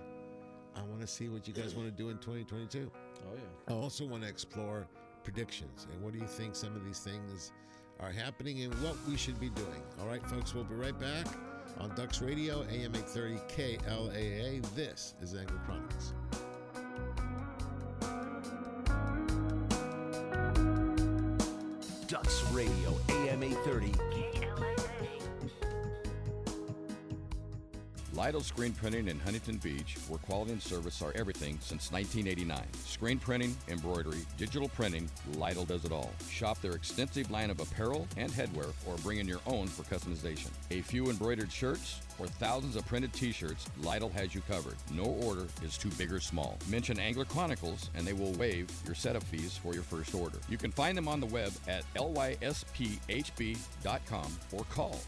I want to see what you guys want to do in 2022. Oh yeah. I also want to explore predictions and what do you think some of these things are happening and what we should be doing. All right, folks, we'll be right back on Ducks Radio, AM 830 KLAA. This is Angler Chronicles. Radio, AM 830. Lytle Screen Printing in Huntington Beach, where quality and service are everything since 1989. Screen printing, embroidery, digital printing, Lytle does it all. Shop their extensive line of apparel and headwear or bring in your own for customization. A few embroidered shirts or thousands of printed t-shirts, Lytle has you covered. No order is too big or small. Mention Angler Chronicles and they will waive your setup fees for your first order. You can find them on the web at lyspHB.com or call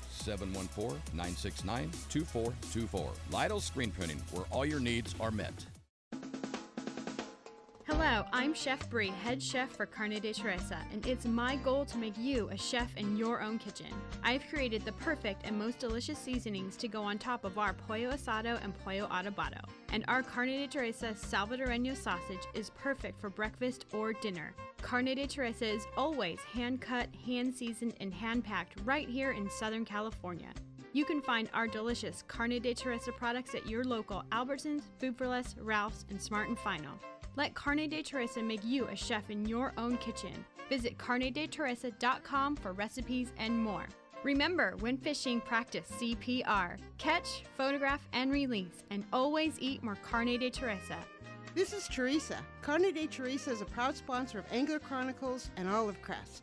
714-969-2424. Lytle Screen Printing, where all your needs are met. Hello, I'm Chef Brie, head chef for Carne de Teresa, and it's my goal to make you a chef in your own kitchen. I've created the perfect and most delicious seasonings to go on top of our pollo asado and pollo adobado. And our Carne de Teresa Salvadoreño sausage is perfect for breakfast or dinner. Carne de Teresa is always hand cut, hand seasoned, and hand packed right here in Southern California. You can find our delicious Carne de Teresa products at your local Albertsons, Food for Less, Ralph's, and Smart and Final. Let Carne de Teresa make you a chef in your own kitchen. Visit carnedeteresa.com for recipes and more. Remember, when fishing, practice CPR. Catch, photograph, and release, and always eat more Carne de Teresa. This is Teresa. Carne de Teresa is a proud sponsor of Angler Chronicles and Olive Crest.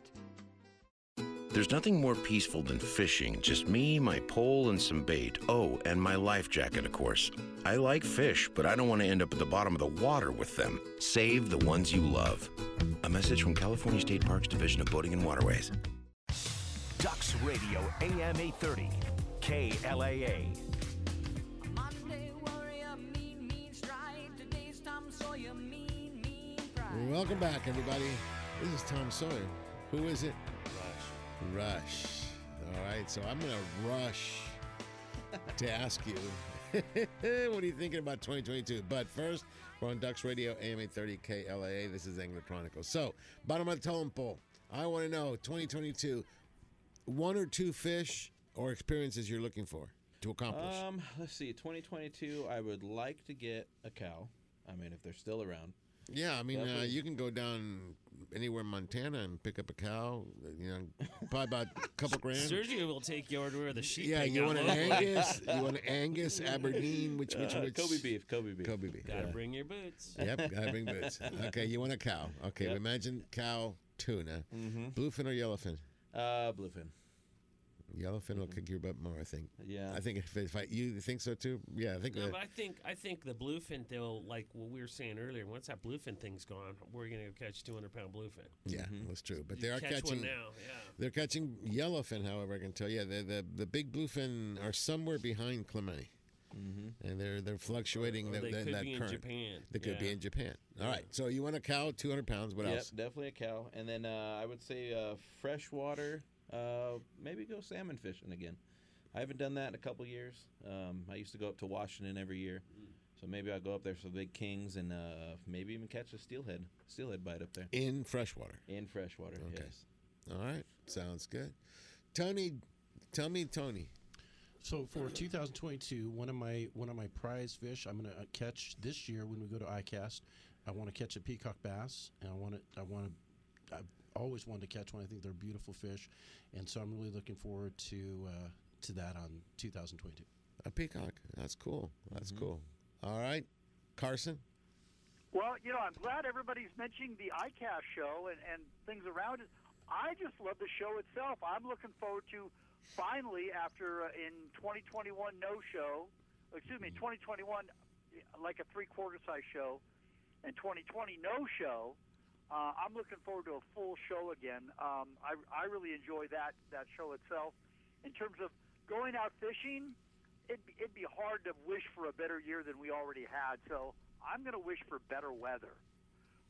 There's nothing more peaceful than fishing. Just me, my pole, and some bait. Oh, and my life jacket, of course. I like fish, but I don't want to end up at the bottom of the water with them. Save the ones you love. A message from California State Parks Division of Boating and Waterways. Ducks Radio AM 830, KLAA. Welcome back, everybody. This is Tom Sawyer. Who is it? Rush. All right, so I'm going to rush to ask you, what are you thinking about 2022? But first, we're on Ducks Radio, AM 830 KLAA. This is Angler Chronicles. So, bottom of the totem pole. I want to know 2022, one or two fish or experiences you're looking for to accomplish. Um, let's see. 2022, I would like to get a cow. I mean, if they're still around. Yeah, I mean, uh, you can go down anywhere in Montana and pick up a cow. You know, probably about a couple grand. Sergio will take you over to where the sheep. Yeah, you want an. Angus? You want an Angus, Aberdeen? Which which Uh, which? Kobe beef, Kobe beef. Kobe beef. Gotta yeah. bring your boots. Yep, gotta bring boots. Okay, you want a cow? Okay, Yep. imagine cow tuna, Mhm. bluefin or yellowfin. Uh, bluefin. Yellowfin will kick your butt more. I think. Yeah. I think if, if I you think so too. Yeah, I think. No, that- but I think I think the bluefin they'll like what we were saying earlier, once that bluefin thing's gone, we're gonna go catch 200 pound bluefin. Yeah, that's true. But You they are catch one catching now, yeah. They're catching yellowfin. However, I can tell you the the, the big bluefin are somewhere behind Clemente. Mm-hmm. And they're they're fluctuating Or that, they that, could that be in current. Japan. They could be in Japan. All Yeah. right. So you want a cow, two hundred pounds. What yep, else? definitely a cow. And then uh, I would say uh, freshwater. Uh, maybe go salmon fishing again. I haven't done that in a couple years. Um, I used to go up to Washington every year, so maybe I'll go up there for big kings and uh, maybe even catch a steelhead, steelhead bite up there In freshwater. in freshwater. Okay. Yes. All right. Sounds good. Tony, tell me, Tony. So for 2022, one of my one of my prize fish I'm going to catch this year when we go to ICAST. I want to catch a peacock bass, and I want to I want to I've always wanted to catch one. I think they're beautiful fish, and so I'm really looking forward to uh, to that on 2022. A peacock. That's cool. That's Mm-hmm. cool. All right, Carson. Well, you know, I'm glad everybody's mentioning the ICAST show and, and things around it. I just love the show itself. I'm looking forward to finally, after uh, in 2021 no show, excuse me, 2021 like a three quarter size show, and 2020 no show. Uh, I'm looking forward to a full show again. Um, I, I really enjoy that that show itself. In terms of going out fishing, it'd be, it'd be hard to wish for a better year than we already had. So I'm going to wish for better weather.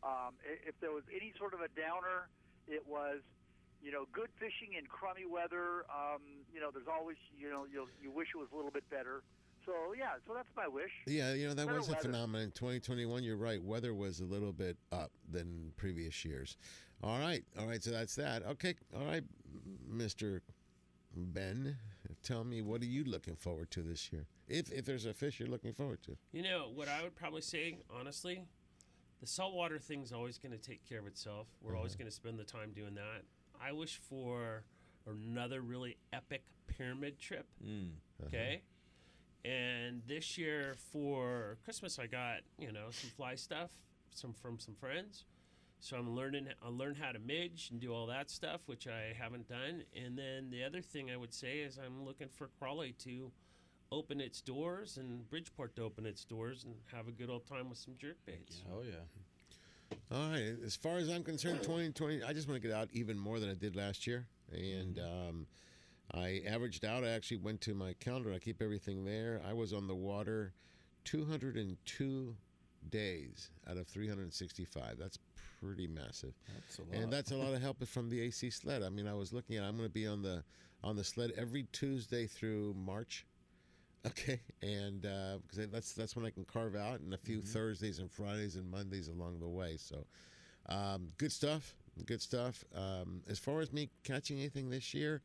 Um, if there was any sort of a downer, it was, you know, good fishing in crummy weather. Um, you know, there's always, you know, you you wish it was a little bit better. So yeah, so that's my wish. Yeah, you know that Better was a weather. phenomenon. 2021, you're right. Weather was a little bit up than previous years. All right, all right. So that's that. Okay, all right, Mister Ben. Tell me, what are you looking forward to this year? If if there's a fish you're looking forward to. You know what I would probably say, honestly, the saltwater thing's always going to take care of itself. We're always Uh-huh. going to spend the time doing that. I wish for another really epic pyramid trip. Mm. Okay. And this year for Christmas, I got you know some fly stuff, some from some friends. So I'm learning. I learned how to midge and do all that stuff, which I haven't done. And then the other thing I would say is I'm looking for Crowley to open its doors and Bridgeport to open its doors and have a good old time with some jerk baits. Oh yeah. All right. As far as I'm concerned, 2020, I just want to get out even more than I did last year. And um, I averaged out. I actually went to my calendar. I keep everything there. I was on the water 202 days out of 365. That's pretty massive. That's a lot. And that's a lot of help from the AC sled. I mean, I was looking at. I'm going to be on the on the sled every Tuesday through March. Okay, and because that's that's when I can carve out, and a few Thursdays and Fridays and Mondays along the way. So, um, good stuff. Good stuff. Um, as far as me catching anything this year,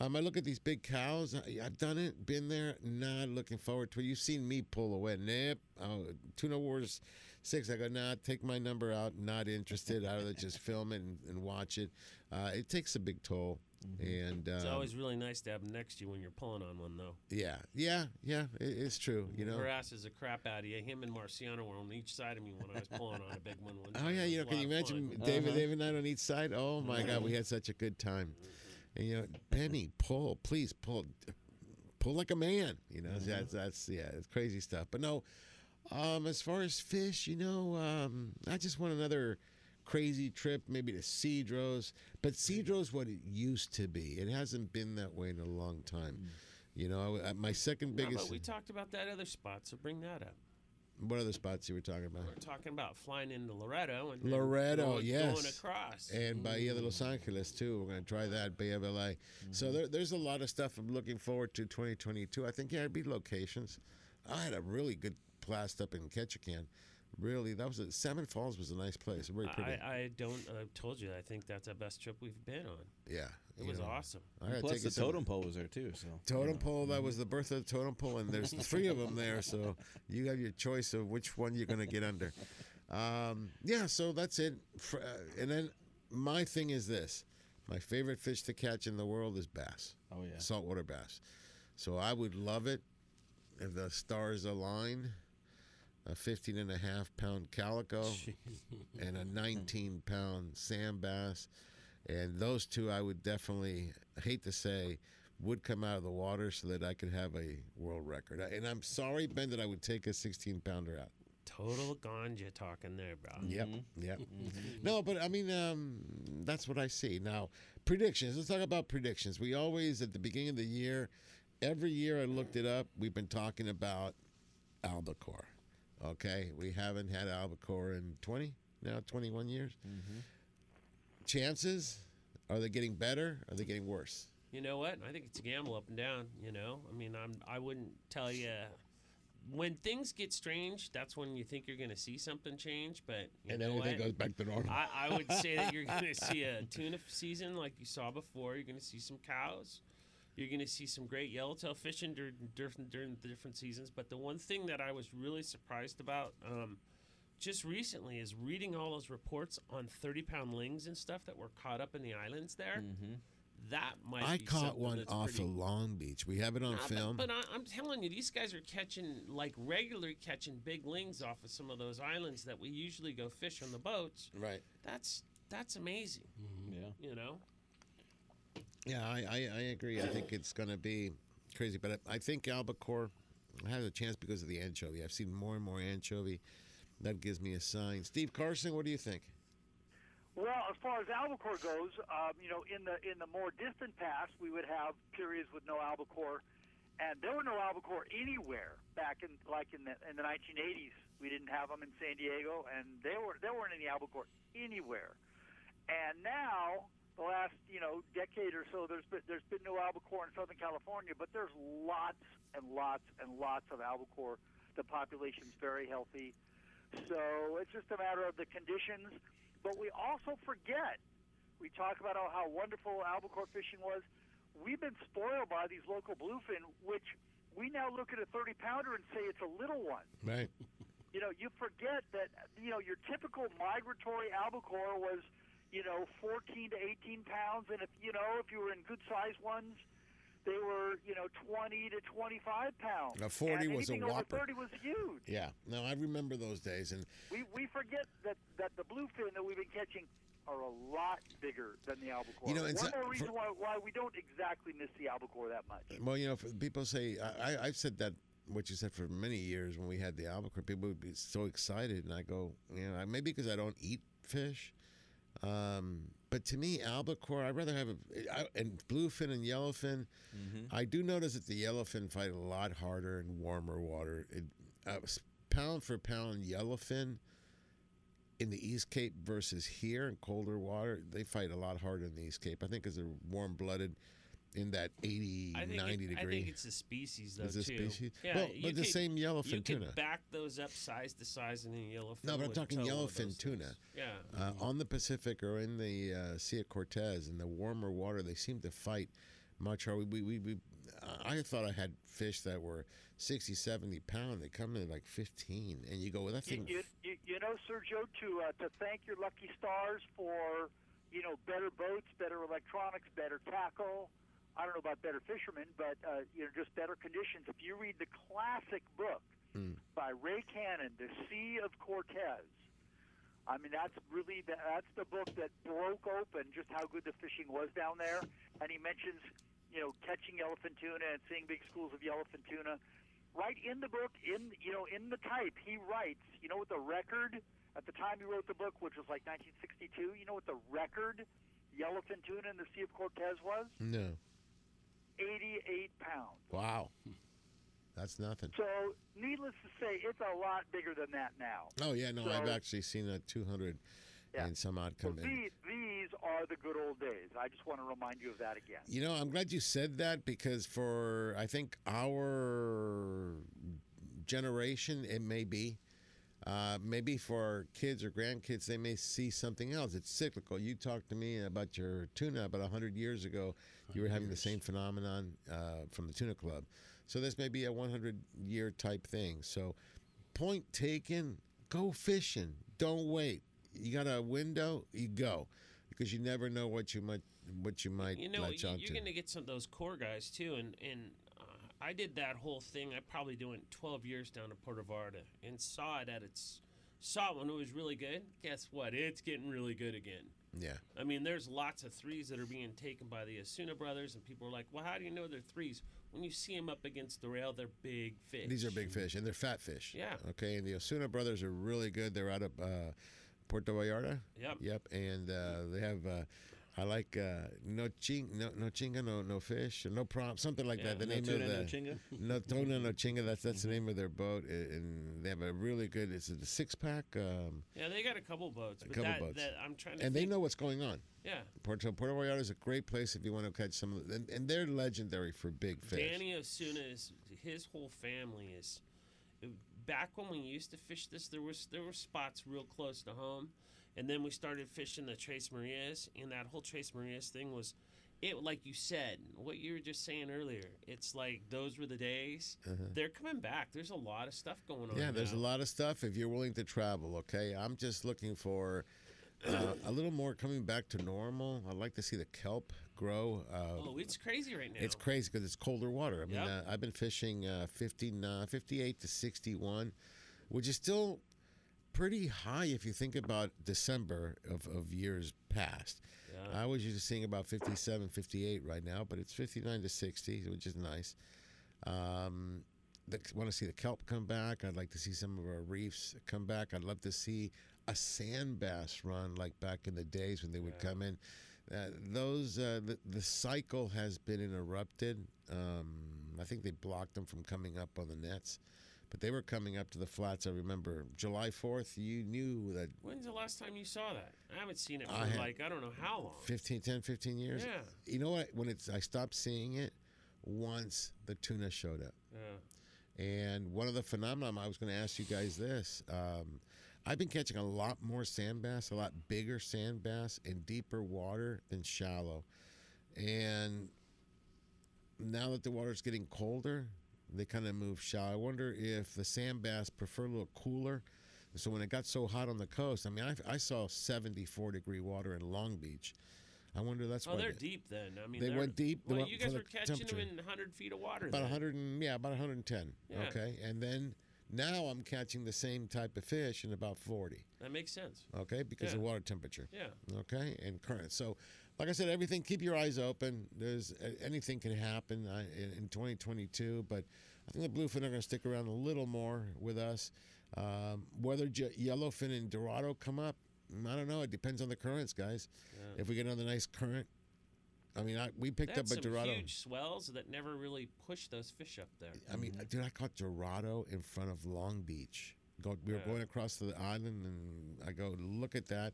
um, I look at these big cows. I, I've done it, been there. Not looking forward to it. You've seen me pull away. Nip. Oh, Tuna Wars six. I go, nah, take my number out. Not interested. I'd rather just film it and, and watch it. Uh, it takes a big toll. And It's um, always really nice to have him next to you when you're pulling on one, though. yeah, yeah, yeah. It, it's true. You know. harasses the crap out of you. Him and Marciano were on each side of me when I was pulling on a big one. one Oh yeah, you know, can you imagine. David, David and I on each side? Oh my God, we had such a good time. And you know, Benny, pull, please pull, pull like a man. You know, that's that's yeah, it's crazy stuff. But no, um, as far as fish, you know, um, I just want another crazy trip, maybe to Cedros. But Cedros, what it used to be, it hasn't been that way in a long time. You know, I, my second No, biggest. but we talked about that other spot, so bring that up. What other spots you were talking about? We're talking about flying into Loreto and Loreto, going, yes, going across. and Bahia de mm. Los Angeles too. We're going to try that Bay of LA. Mm-hmm. So there, there's a lot of stuff I'm looking forward to 2022. I think yeah, it'd be locations. I had a really good blast up in Ketchikan. Really, that was a, Salmon Falls was a nice place. Very pretty. I, I don't. I told you. I think that's the best trip we've been on. yeah, It was know. awesome. I Plus take the it some- totem pole was there too. So Totem pole. That was the birth of the totem pole, and there's three of them there. So you have your choice of which one you're going to get under. Um, yeah, so that's it. Fr- uh, And then my thing is this: my favorite fish to catch in the world is bass. Oh yeah, saltwater bass. So I would love it if the stars align. A 15 and a half pound calico and a 19 pound sand bass. And those two, I would definitely, hate to say, would come out of the water so that I could have a world record. And I'm sorry, Ben, that I would take a 16 pounder out. Total ganja talking there, bro. Yep. Mm-hmm. Yep. Mm-hmm. No, but I mean, um, that's what I see. Now, predictions. Let's talk about predictions. We always, at the beginning of the year, every year I looked it up, we've been talking about albacore. Okay. We haven't had albacore in 20, now 21 years. Mm-hmm. Chances? Are they getting better? Are they getting worse? You know what? I think it's a gamble up and down. You know, I mean, I'm. I wouldn't tell you when things get strange. That's when you think you're going to see something change. But you And know everything what? goes back to normal. I, I would say that you're going to see a tuna season like you saw before. You're going to see some cows. You're going to see some great yellowtail fishing during, during during the different seasons. But the one thing that I was really surprised about. Um, just recently is reading all those reports on 30 pound lings and stuff that were caught up in the islands there. Mm-hmm. That might I be caught one off pretty- of Long Beach. We have it on Nah, film. But, I, I'm telling you, these guys are catching like regularly catching big lings off of some of those islands that we usually go fish on the boats. Right. That's that's amazing. Yeah. You know. Yeah, I, I, I agree. I think it's going to be crazy, but I, I think albacore has a chance because of the anchovy. I've seen more and more anchovy. That gives me a sign. Steve Carson, what do you think? Well, as far as albacore goes, um, you know, in the in the more distant past, we would have periods with no albacore, and there were no albacore anywhere back in like in the in the 1980s. We didn't have them in San Diego, and there were there weren't any albacore anywhere. And now, the last you know decade or so, there's been there's been no albacore in Southern California, but there's lots and lots and lots of albacore. The population's very healthy, so it's just a matter of the conditions. But we also forget. We talk about how, how wonderful albacore fishing was. We've been spoiled by these local bluefin, which we now look at a 30 pounder and say it's a little one. Right. You know, you forget that you know your typical migratory albacore was, you know, 14 to 18 pounds, and if you know if you were in good sized ones, they were you know 20 to 25 pounds. A 40 and was a whopper. Over 30 was huge. Yeah, no, I remember those days, and We we forget that that the bluefin that we've been catching are a lot bigger than the albacore. You know, one so- more reason for- why why we don't exactly miss the albacore that much. well, you know, people say I, I, I've said that what you said for many years when we had the albacore. People would be so excited, and I go, you know, maybe because I don't eat fish. Um, but to me, albacore, I'd rather have a I, and bluefin and yellowfin. I do notice that the yellowfin fight a lot harder in warmer water. It, uh, pound for pound yellowfin in the East Cape versus here in colder water, they fight a lot harder in the East Cape. I think because they're warm blooded in that 80, I think 90 it, degree. I think it's a species though Is the too. species? Yeah, Well, you but the same yellowfin you tuna. Could back those up size to size in the yellowfin. No, but I'm talking yellowfin tuna. things. Yeah. Uh, on the Pacific or in the uh, Sea of Cortez, in the warmer water, they seem to fight much harder. We, we, we, I thought I had fish that were 60, 70 pound. They come in like 15. And you go, well, that You, thing. you, you, you know, Sergio, to uh, to thank your lucky stars for you know better boats, better electronics, better tackle. I don't know about better fishermen, but uh, you know just better conditions. If you read the classic book Hmm. by Ray Cannon, The Sea of Cortez. I mean, that's really the, that's the book that broke open just how good the fishing was down there. And he mentions, you know, catching yellowfin tuna and seeing big schools of yellowfin tuna. Right in the book, in you know, in the type, he writes. You know what the record at the time he wrote the book, which was like 1962. You know what the record yellowfin tuna in the Sea of Cortez was? No. 88 pounds. Wow. That's nothing. So, needless to say, it's a lot bigger than that now. Oh, yeah, no, So- I've actually seen a 200 and some odd So come in. these, these are the good old days. I just want to remind you of that again. You know, I'm glad you said that because for I think our generation, it may be. Uh, maybe for kids or grandkids, they may see something else. It's cyclical. You talked to me about your tuna about 100 years ago. You were having the same phenomenon uh, from the tuna club. So this may be a 100 year type thing. So, point taken, go fishing. Don't wait. You got a window, you go. Because you never know what you might what you might you know, latch you- onto. you're going to get some of those core guys too. And and uh, I did that whole thing. I probably doing 12 years down to Puerto Vallarta and saw it at its saw it when it was really good. Guess what? It's getting really good again. Yeah. I mean, there's lots of threes that are being taken by the Osuna brothers, and people are like, "Well, how do you know they're threes? When you see them up against the rail, they're big fish. These are big fish, and they're fat fish. Yeah. Okay, and the Osuna brothers are really good. They're out of uh, Puerto Vallarta. Yep. Yep, and uh, they have. Uh, I like uh, no ching, no no chinga, no no fish, no prompt, something like Yeah. that. The No name tuna, of no the chinga? no tuna, no chinga. That's that's the name of their boat, and they have a really good. It's a six pack. Um, Yeah, they got a couple boats, a but couple that, boats, that I'm trying to. and they know what's going on. Yeah. Puerto Puerto Vallarta is a great place if you want to catch some of the, and, and they're legendary for big fish. Danny Osuna is his whole family is. Back when we used to fish this, there was there were spots real close to home, and then we started fishing the Tres Marias, and that whole Tres Marias thing was, it like you said, what you were just saying earlier. It's like those were the days. Uh-huh. They're coming back. There's a lot of stuff going on. Yeah, there's a lot of stuff if you're willing to travel. Okay, I'm just looking for uh, a little more coming back to normal. I'd like to see the kelp grow. Uh, Oh, it's crazy right now. It's crazy because it's colder water. I mean, Yep. uh, I've been fishing uh, 50, uh, 58 to 61, which is still pretty high if you think about December of, of years past. Yeah. I was used to seeing about 57, 58 right now, but it's 59 to 60, which is nice. Um, want to see the kelp come back. I'd like to see some of our reefs come back. I'd love to see a sand bass run like back in the days when they would come in. Uh, those uh, the, the cycle has been interrupted. Um, I think they blocked them from coming up on the nets, but they were coming up to the flats. I remember July fourth. You knew that When's the last time you saw that? I haven't seen it for I like I don't know how long. 15, 10, 15 years. Yeah. You know what? When it's I stopped seeing it once the tuna showed up. Yeah. And one of the phenomena I was going to ask you guys this. Um, I've been catching a lot more sand bass, a lot bigger sand bass in deeper water than shallow. And now that the water's getting colder, they kind of move shallow. I wonder if the sand bass prefer a little cooler. So when it got so hot on the coast, I mean, I, I saw 74 degree water in Long Beach. I wonder that's Oh, why they're they- deep then. I mean, They went deep, they Well, went you guys the were catching them in 100 feet of water. About then. 100 and yeah, about 110. Yeah. Okay, and then now I'm catching the same type of fish in about 40. That makes sense. Okay, because of water temperature. Yeah. Okay, and current. So, like I said, everything. Keep your eyes open. There's anything can happen uh, in, in 2022, but I think the bluefin are going to stick around a little more with us. Um, whether j- yellowfin and dorado come up, mm, I don't know. It depends on the currents, guys. Yeah. If we get another nice current, I mean, I, we picked They up a some dorado. huge swells that never really pushed those fish up there. I mean, dude, I caught Dorado in front of Long Beach Go, we were Yeah. going across the island, and I go look at that,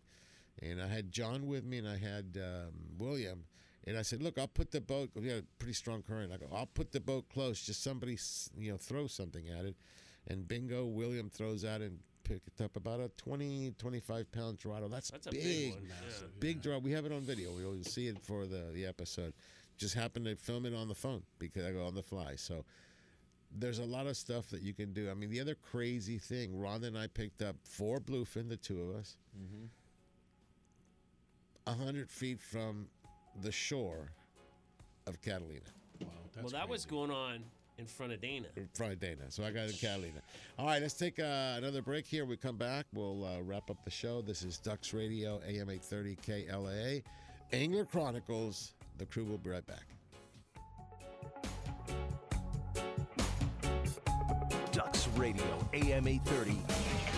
and I had John with me, and I had um, William, and I said, "Look, I'll put the boat. We had a pretty strong current. I go, I'll put the boat close. Just somebody, s- you know, throw something at it." And bingo, William throws out and picked up about a 20, 25 pound Dorado. That's, That's a big, big one, Massive, big Dorado. We have it on video. We'll see it for the the episode. Just happened to film it on the phone because I go on the fly. So there's a lot of stuff that you can do. I mean, the other crazy thing, Rhonda and I picked up four bluefin, the two of us, Mm-hmm. A hundred feet from the shore of Catalina. Wow, well, that was going on in front of Dana. In front of Dana. So I got in Catalina. All right, let's take uh, another break here. We come back. We'll uh, wrap up the show. This is Ducks Radio, AM 830 KLAA. Angler Chronicles. The crew will be right back. Ducks Radio, AM 830.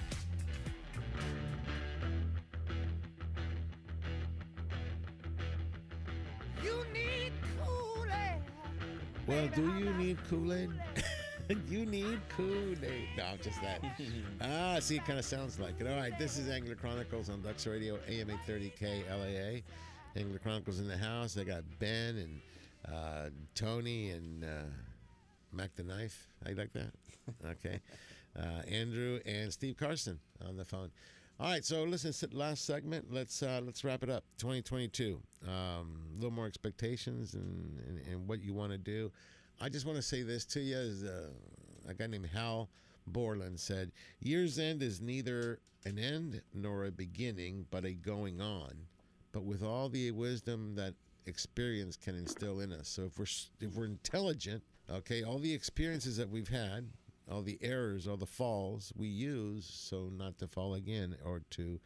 Well, do you need Kool Aid? you need Kool Aid. No, just that. ah, see, it kind of sounds like it. All right, this is Angler Chronicles on Ducks Radio, AM 830 KLAA. Angler Chronicles in the house. I got Ben and uh, Tony and uh, Mac the Knife. How you like that? Okay. Uh, Andrew and Steve Carson on the phone. All right, so listen, last segment. Let's uh, let's wrap it up. 2022. Um, a little more expectations and, and, and what you want to do. I just want to say this to you. Is uh, a guy named Hal Borland said, "Year's end is neither an end nor a beginning, but a going on. But with all the wisdom that experience can instill in us. So if we're if we're intelligent, okay, all the experiences that we've had." All the errors, all the falls we use so not to fall again or to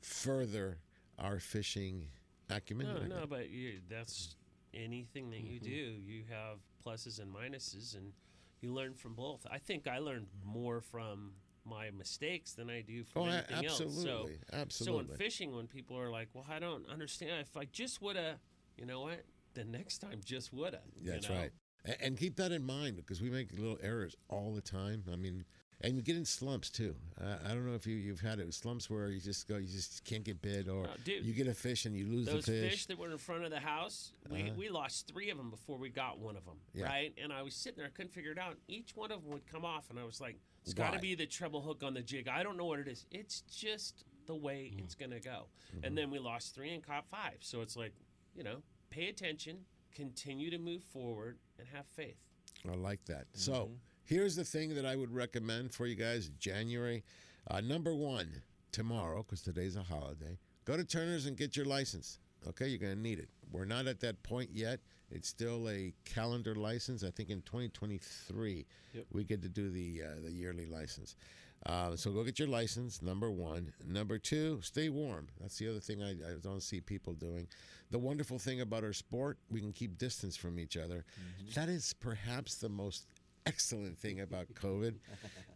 further our fishing acumen. No, no, but you, that's anything that you Mhm. do. You have pluses and minuses, and you learn from both. I think I learned more from my mistakes than I do from Oh, anything else. So, absolutely, so absolutely. in fishing, when people are like, "Well, I don't understand. If I just woulda, you know what? The next time, just woulda." you That's know? right. And keep that in mind because we make little errors all the time. I mean, and you get in slumps too. Uh, I don't know if you you've had it slumps where you just go, you just can't get bid, or Oh, dude. you get a fish and you lose Those the fish. fish that were in front of the house, we, Uh-huh. we lost three of them before we got one of them, Yeah. right? And I was sitting there, I couldn't figure it out. Each one of them would come off, and I was like, "It's got to be the treble hook on the jig." I don't know what it is. It's just the way Mm. it's gonna go. Mm-hmm. And then we lost three and caught five. So it's like, you know, pay attention, continue to move forward, and have faith. I like that. So here's the thing that I would recommend for you guys January. Uh, number one, tomorrow, because today's a holiday, go to Turner's and get your license. Okay, you're going to need it. We're not at that point yet. It's still a calendar license. I think in 2023 Yep. we get to do the uh, the yearly license. Uh, so go get your license. Number one. Number two, stay warm. That's the other thing I, I don't see people doing. The wonderful thing about our sport, we can keep distance from each other. That is perhaps the most excellent thing about COVID.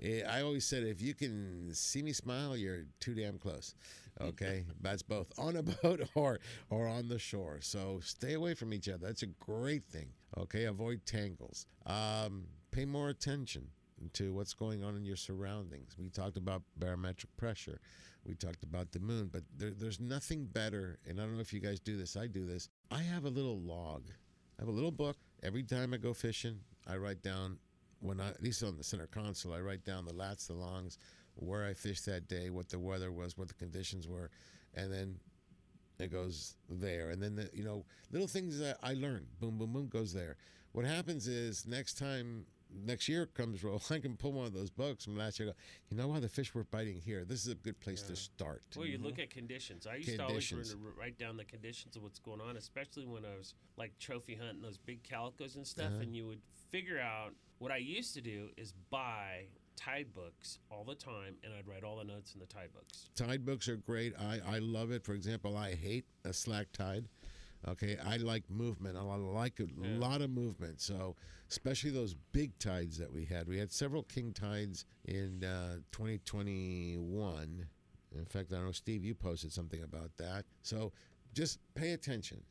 Eh, I always said if you can see me smile, you're too damn close. Okay, that's both on a boat or or on the shore. So stay away from each other. That's a great thing. Okay, avoid tangles. Um, pay more attention to what's going on in your surroundings. We talked about barometric pressure. We talked about the moon, but there, there's nothing better. And I don't know if you guys do this. I do this. I have a little log. I have a little book. Every time I go fishing, I write down when I at least on the center console, I write down the lats, the longs, where I fished that day, what the weather was, what the conditions were, and then it goes there. And then the you know little things that I learn, boom, boom, boom, goes there. What happens is next time. Next year comes roll, I can pull one of those books from last year. Go, you know why The fish were biting here. This is a good place to start. Well, you look at conditions. I used to always Conditions. run to write down the conditions of what's going on, especially when I was like trophy hunting those big calicos and stuff, Uh-huh. and you would figure out. What I used to do is buy tide books all the time, and I'd write all the notes in the tide books. Tide books are great. I, I love it. For example, I hate a slack tide. Okay, I like movement. I like a Yeah. lot of movement. So, especially those big tides that we had. We had several king tides in uh, 2021. In fact, I know Steve, you posted something about that. So, just pay attention.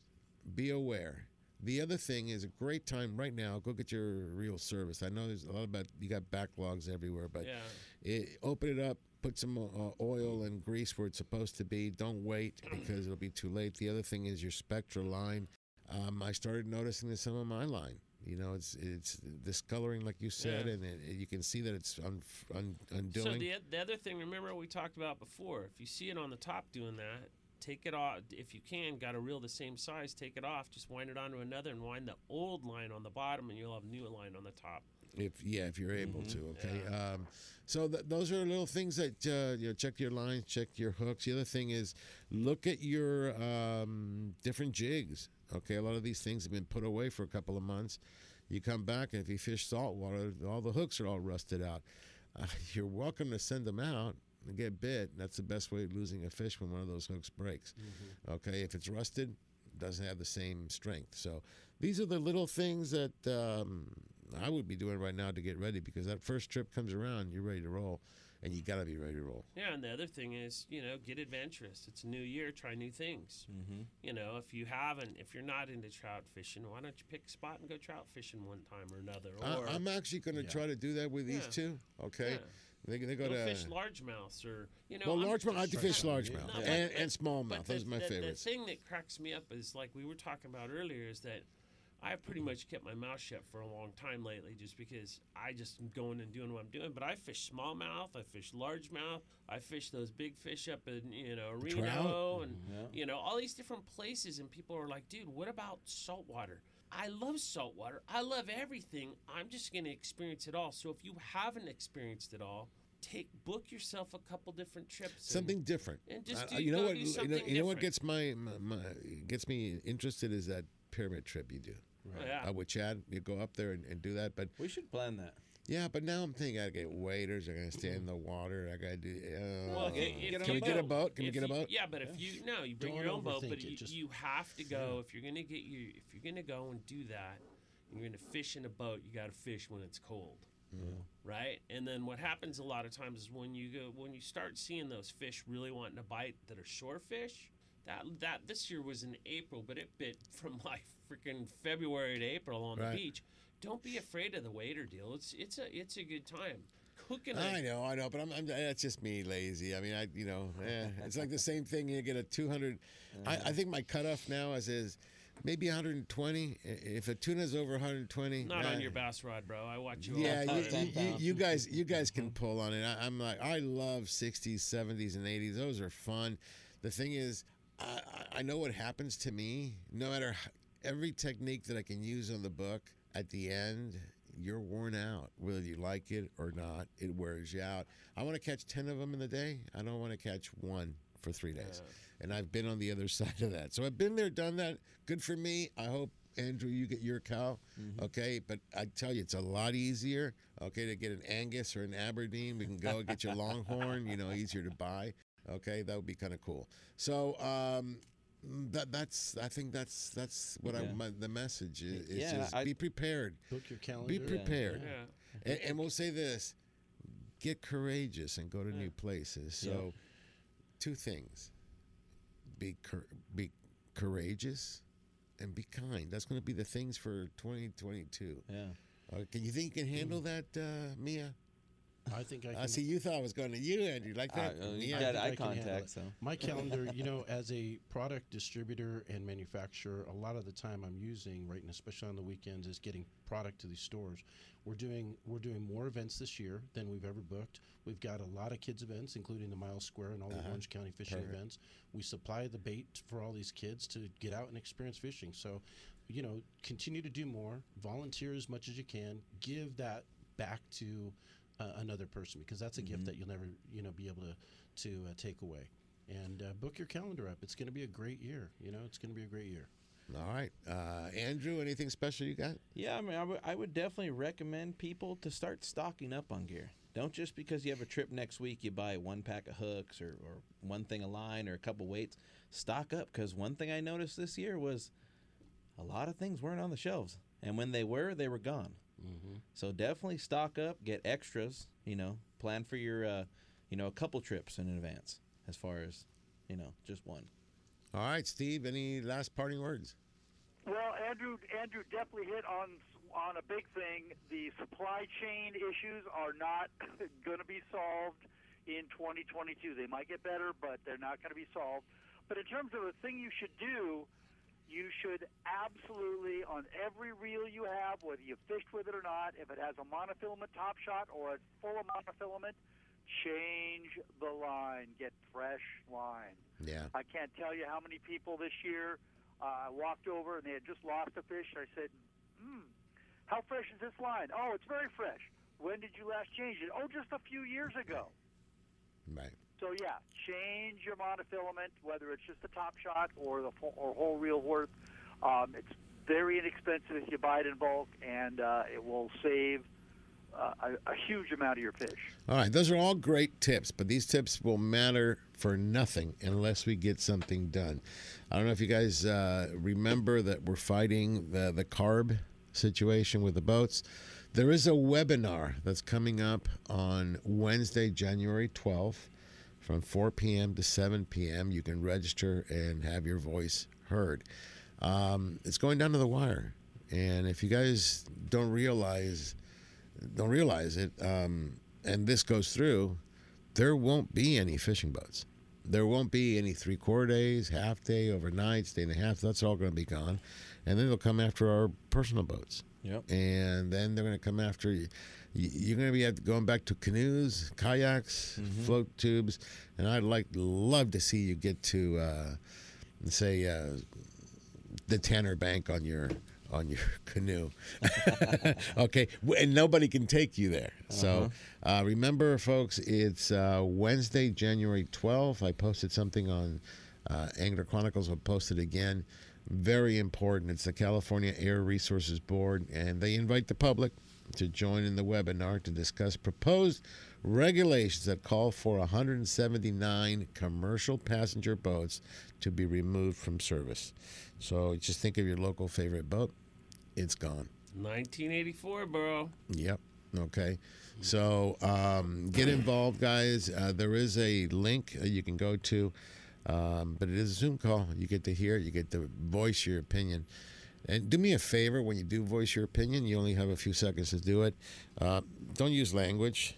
Be aware. The other thing is a great time right now. Go get your reel service. I know there's a lot about you got backlogs everywhere, but Yeah. It, open it up, put some uh, oil and grease where it's supposed to be. Don't wait because it'll be too late. The other thing is your Spectra line. Um, I started noticing this some of my line. You know, it's it's discoloring, like you said, Yeah. and it, you can see that it's un, un, undoing. So the, the other thing, remember we talked about before. If you see it on the top doing that, take it off. If you can, got a reel the same size, take it off. Just wind it onto another and wind the old line on the bottom, and you'll have new line on the top. If yeah, if you're able Mhm. to, okay. Um, so th- those are little things that uh, you know. Check your lines, check your hooks. The other thing is look at your um, different jigs. Okay, a lot of these things have been put away for a couple of months. You come back, and if you fish saltwater, all the hooks are all rusted out. Uh, you're welcome to send them out and get bit. That's the best way of losing a fish when one of those hooks breaks. Okay, if it's rusted, doesn't have the same strength. So these are the little things that um, I would be doing right now to get ready because that first trip comes around, you're ready to roll, and you got to be ready to roll. Yeah, and the other thing is, you know, get adventurous. It's a new year, try new things. Mm-hmm. You know, if you haven't, if you're not into trout fishing, why don't you pick a spot and go trout fishing one time or another? Or I, I'm actually going to Yeah. try to do that with these two. Okay, Yeah. they, they go Go to fish largemouths or you know. well, largemouth. I like to fish largemouth No, but- and, and smallmouth. but Those the- are my the, favorites. The thing that cracks me up is like we were talking about earlier is that I pretty much kept my mouth shut for a long time lately just because I just am going and doing what I'm doing. But I fish smallmouth, I fish largemouth, I fish those big fish up in you know Reno and you know all these different places, and people are like, dude, what about saltwater? I love saltwater. I love everything. I'm just going to experience it all. So if you haven't experienced it all, take book yourself a couple different trips. and- something different. And just Uh, do, you know what? You know, something you know what gets my, my, my gets me interested is that pyramid trip you do. Oh, yeah. Uh, with Chad, you go up there and, and do that. But we should plan that. Yeah, but now I'm thinking I gotta get waders. I gotta stand in the water. I gotta do. Uh, Well, if- if can we you get a boat? Can we get a you- boat? Yeah, but if you no, you bring Don't your own boat, but you, just, you, have to go yeah. if you're gonna get you. If you're gonna go and do that, and you're gonna fish in a boat. You got to fish when it's cold, right? And then what happens a lot of times is when you go when you start seeing those fish really wanting to bite that are shore fish. That that this year was in April, but it bit from like freaking February to April on Right. the beach. Don't be afraid of the wader deal. It's it's a it's a good time. Cooking. a- I know, I know, but I'm, I'm that's just me lazy. I mean, I you know, eh, it's like the same thing. You get a 200. I, I think my cutoff now is is maybe 120. If a tuna's over 120, Not eh, on your bass rod, bro. I watch you. Yeah, all you, time. you, you, you guys, you guys can pull on it. I, I'm like, I love 60s, 70s, and 80s. Those are fun. The thing is, I, I- I know what happens to me. No matter h- every technique that I can use on the book, at the end, you're worn out. Whether you like it or not, it wears you out. I want to catch 10 of them in the day. I don't want to catch one for three days. And I've been on the other side of that. So I've been there, done that. Good for me. I hope Andrew, you get your cow, okay? But I tell you, it's a lot easier, okay, to get an Angus or an Aberdeen. We can go get your Longhorn, you know, easier to buy, okay? That would be kind of cool. So um, that that's I think that's that's what I Yeah. my, the message is. is Yeah, just I- be prepared. Book your calendar. Be prepared. Yeah. And, and we'll say this: get courageous and go to new places. So, two things: be be courageous, and be kind. That's going to be the things for 2022. Yeah. Uh, can you think you can handle that, uh, Mia? I think I I can. see. You thought I was going to you, Andrew. Like that? Uh, uh, you Mia? got eye think I can handle contact, so. My calendar, you know, as a product distributor and manufacturer, a lot of the time I'm using right now, especially on the weekends, is getting product to these stores. We're doing we're doing more events this year than we've ever booked. We've got a lot of kids events, including the Miles Square and all the Uh-huh. Orange County fishing Perfect. events. We supply the bait for all these kids to get out and experience fishing. So, you know, continue to do more, volunteer as much as you can, give that back to uh, another person because that's a gift Mhm. that you'll never you know be able to to uh, take away. And uh, book your calendar up. It's going to be a great year. You know, it's going to be a great year. All right, uh, Andrew. Anything special you got? Yeah, I mean, I would- definitely recommend people to start stocking up on gear. Don't just because you have a trip next week, you buy one pack of hooks or, or one thing a line or a couple weights. Stock up because one thing I noticed this year was a lot of things weren't on the shelves. And when they were, they were gone. Mm-hmm. So definitely stock up, get extras, you know, plan for your, uh, you know, a couple trips in advance as far as, you know, just one. All right, Steve. Any last parting words? Well, Andrew, Andrew definitely hit on on a big thing. The supply chain issues are not going to be solved in 2022. They might get better, but they're not going to be solved. But in terms of a thing you should do, you should absolutely on every reel you have, whether you fished with it or not, if it has a monofilament top shot or it's full of monofilament, change the line. Get fresh line. Yeah. I can't tell you how many people this year uh, I walked over and they had just lost a fish. I said, hmm, how fresh is this line? Oh, it's very fresh. When did you last change it? Oh, just a few years ago. Right. So yeah, change your monofilament, whether it's just the top shot or the or whole reel worth. Um, it's very inexpensive if you buy it in bulk, and uh, it will save uh, a, a huge amount of your fish. All right, those are all great tips, but these tips will matter for nothing unless we get something done. I don't know if you guys uh, remember that we're fighting the, the carb situation with the boats. There is a webinar that's coming up on Wednesday, January 12th from 4 p.m. to 7 p.m. You can register and have your voice heard. Um, it's going down to the wire. And if you guys don't realize don't realize it, um, and this goes through, there won't be any fishing boats. There won't be any three quarter days, half day, overnight, day and a half. That's all going to be gone, and then they'll come after our personal boats. Yep. And then they're going to come after you. You- You're going to be going back to canoes, kayaks, float tubes, and I'd like love to see you get to, uh, say, uh, the Tanner Bank on your on your canoe. okay, and nobody can take you there. So uh, remember, folks, it's uh, Wednesday, January 12th. I posted something on uh, Angler Chronicles. I'll post it again. Very important. It's the California Air Resources Board, and they invite the public to join in the webinar to discuss proposed regulations that call for 179 commercial passenger boats to be removed from service. So just think of your local favorite boat. It's gone. 1984, bro. Yep. Okay. So um, get involved, guys. Uh, there is a link uh, you can go to, um, but it is a Zoom call. You get to hear it. You get to voice your opinion. And do me a favor when you do voice your opinion, you only have a few seconds to do it. Uh, don't use language.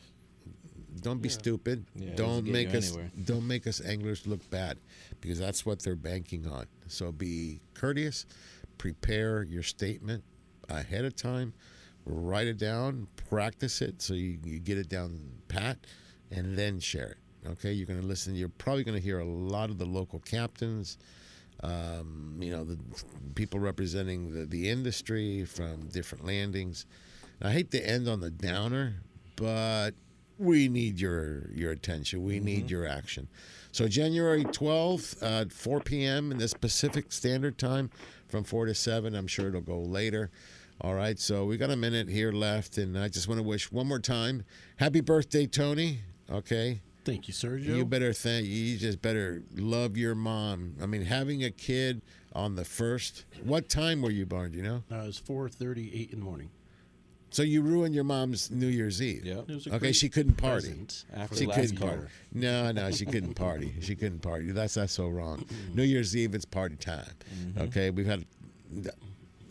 Don't be stupid. Yeah, don't make us anywhere. don't make us anglers look bad because that's what they're banking on. So be courteous, prepare your statement ahead of time, write it down, practice it so you, you get it down pat, and then share it. Okay, you're going to listen. You're probably going to hear a lot of the local captains, um, you know, the people representing the, the industry from different landings. I hate to end on the downer, but we need your your attention. We need your action. So January 12th at 4 p.m. in this Pacific Standard Time from 4 to 7. I'm sure it'll go later. All right, so we got a minute here left, and I just want to wish one more time, happy birthday, Tony. Okay. Thank you, Sergio. You better thank you just better love your mom. I mean, having a kid on the first. What time were you born? Do you know? Uh, it was 4:38 in the morning. So you ruined your mom's New Year's Eve. Yeah. It was Okay, she couldn't party. After she couldn't caller. party. No, no, she couldn't party. She couldn't party. That's that's so wrong. New Year's Eve, it's party time. Okay, we've had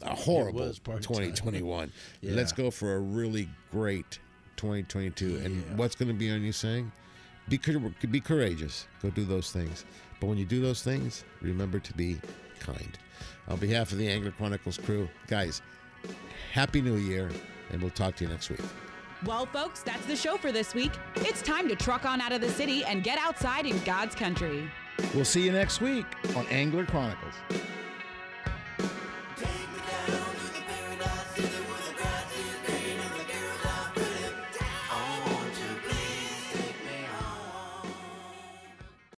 a horrible was party time. 2021. Let's go for a really great 2022. And what's going to be on you saying? Be be courageous. Go do those things. But when you do those things, remember to be kind. On behalf of the Angler Chronicles crew, guys, happy New Year, and we'll talk to you next week. Well, folks, that's the show for this week. It's time to truck on out of the city and get outside in God's country. We'll see you next week on Angler Chronicles.